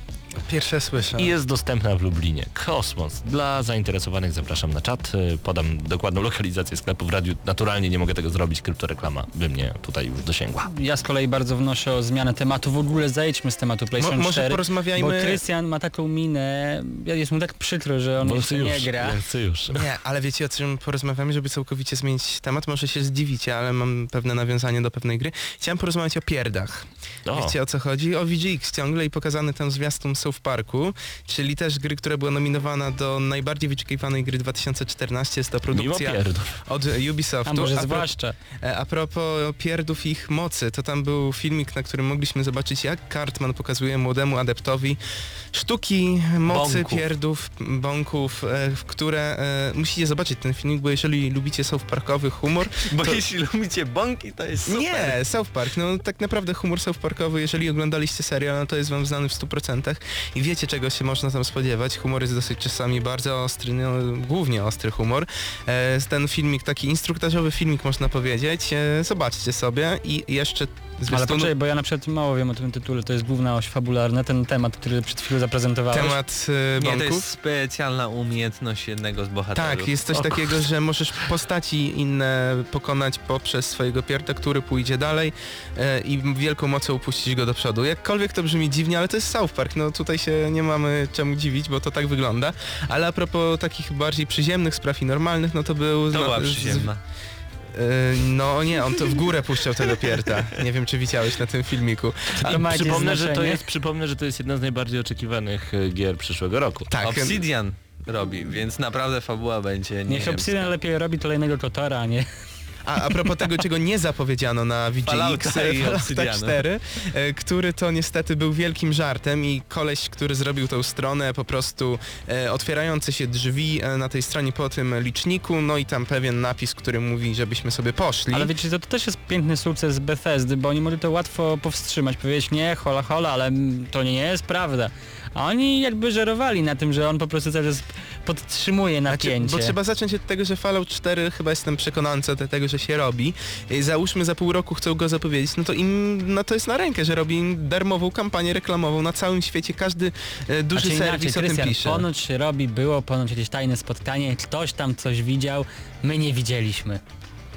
Pierwsze słyszę. I jest dostępna w Lublinie. Kosmos. Dla zainteresowanych zapraszam na czat. Y, Podam dokładną lokalizację sklepu w radiu. Naturalnie nie mogę tego zrobić, kryptoreklama by mnie tutaj już dosięgła. Ja z kolei bardzo wnoszę o zmianę tematu. W ogóle zejdźmy z tematu PlayStation Mo- może 4. porozmawiajmy- Bo Krystian ma taką minę, jest mu tak przykro, że on Bo jeszcze chcę nie już, gra. już. Nie, ale wiecie o czym porozmawiamy, żeby całkowicie zmienić temat? Może się zdziwicie, ale mam pewne nawiązanie do pewnej gry. Chciałem porozmawiać o pierdach. O, Wiecie o co chodzi? O VGX ciągle i pokazany tam zwiastun South Parku, czyli też gry, która była nominowana do najbardziej wyczekiwanej gry 2014. Jest to produkcja od Ubisoftu. A może pro- zwłaszcza. E, A propos pierdów i ich mocy, to tam był filmik, na którym mogliśmy zobaczyć, jak Cartman pokazuje młodemu adeptowi sztuki mocy Bąków. pierdów, bąków, e, w które e, musicie zobaczyć ten filmik, bo jeżeli lubicie South Parkowy humor, (laughs) Bo to- jeśli lubicie bąki, to jest super. nie, South Park, no tak naprawdę humor South Parkowy, jeżeli oglądaliście serial, no to jest wam znany w 100% i wiecie czego się można tam spodziewać. Humor jest dosyć czasami bardzo ostry, no, głównie ostry humor. E, ten filmik, taki instruktażowy filmik można powiedzieć, e, zobaczcie sobie i jeszcze Ale zwiastunu poczekaj, bo ja na przykład mało wiem o tym tytule, to jest główna oś fabularna, ten temat, który przed chwilą zaprezentowałeś. temat e, Nie, to jest specjalna umiejętność jednego z bohaterów. Tak, jest coś O, takiego, że możesz postaci inne pokonać poprzez swojego pierda, który pójdzie dalej e, i wielką mocą upuścić go do przodu. Jakkolwiek to brzmi dziwnie, ale to jest South Park, no tutaj się nie mamy czemu dziwić, bo to tak wygląda. Ale a propos takich bardziej przyziemnych spraw i normalnych, no to był... To no, była przyziemna. e, no nie, on to w górę puszczał tego pierda. Nie wiem, czy widziałeś na tym filmiku. Jakieś przypomnę, że to jest, przypomnę, że to jest jedna z najbardziej oczekiwanych e, gier przyszłego roku. Tak, Obsidian robi, więc naprawdę fabuła będzie nie Niech Obsidian lepiej robi kolejnego Kotora, a nie... A, a propos tego, czego nie zapowiedziano na VGX, Fallouta i Fallouta Obsidianu. 4, e, który to niestety był wielkim żartem i koleś, który zrobił tą stronę, po prostu e, otwierające się drzwi e, na tej stronie po tym liczniku, no i tam pewien napis, który mówi, żebyśmy sobie poszli. Ale wiecie, to, to też jest piękny sukces Bethesdy, bo oni mogli to łatwo powstrzymać, powiedzieć nie, hola hola, ale to nie jest prawda. A oni jakby żerowali na tym, że on po prostu cały czas podtrzymuje Znaczy, napięcie. bo trzeba zacząć od tego, że Fallout 4 chyba jestem przekonany co do tego, że się robi. I załóżmy za pół roku chcą go zapowiedzieć, no to im no to jest na rękę, że robi im darmową kampanię reklamową na całym świecie. Każdy e, duży Znaczy inaczej, serwis o tym pisze. ponoć się robi, było ponoć jakieś tajne spotkanie, ktoś tam coś widział, my nie widzieliśmy.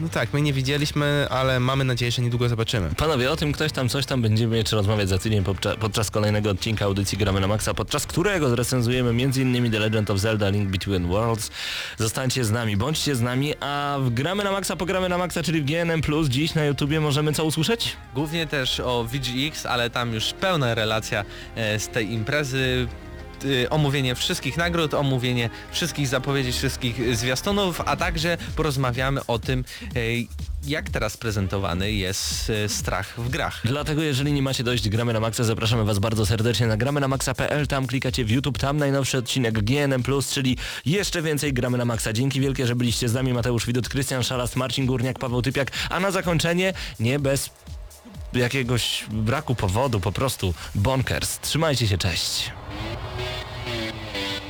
No tak, my nie widzieliśmy, ale mamy nadzieję, że niedługo zobaczymy. Panowie, o tym ktoś tam coś tam będziemy jeszcze rozmawiać za tydzień podczas, podczas kolejnego odcinka audycji Gramy na Maxa, podczas którego zrecenzujemy m.in. The Legend of Zelda Link Between Worlds. Zostańcie z nami, bądźcie z nami, a w Gramy na Maxa, pogramy na Maxa, czyli w GNM+, dziś na YouTubie możemy co usłyszeć? Głównie też o VGX, ale tam już pełna relacja e, z tej imprezy. Y, Omówienie wszystkich nagród, omówienie wszystkich zapowiedzi, wszystkich zwiastunów, a także porozmawiamy o tym, e, jak teraz prezentowany jest e, strach w grach. Dlatego jeżeli nie macie dość Gramy na Maxa, zapraszamy Was bardzo serdecznie na gramy na maxa.pl, tam klikacie w YouTube, tam najnowszy odcinek GNM+, czyli jeszcze więcej Gramy na Maxa. Dzięki wielkie, że byliście z nami, Mateusz Widut, Krystian Szalast, Marcin Górniak, Paweł Typiak, a na zakończenie nie bez jakiegoś braku powodu po prostu bonkers. Trzymajcie się, cześć.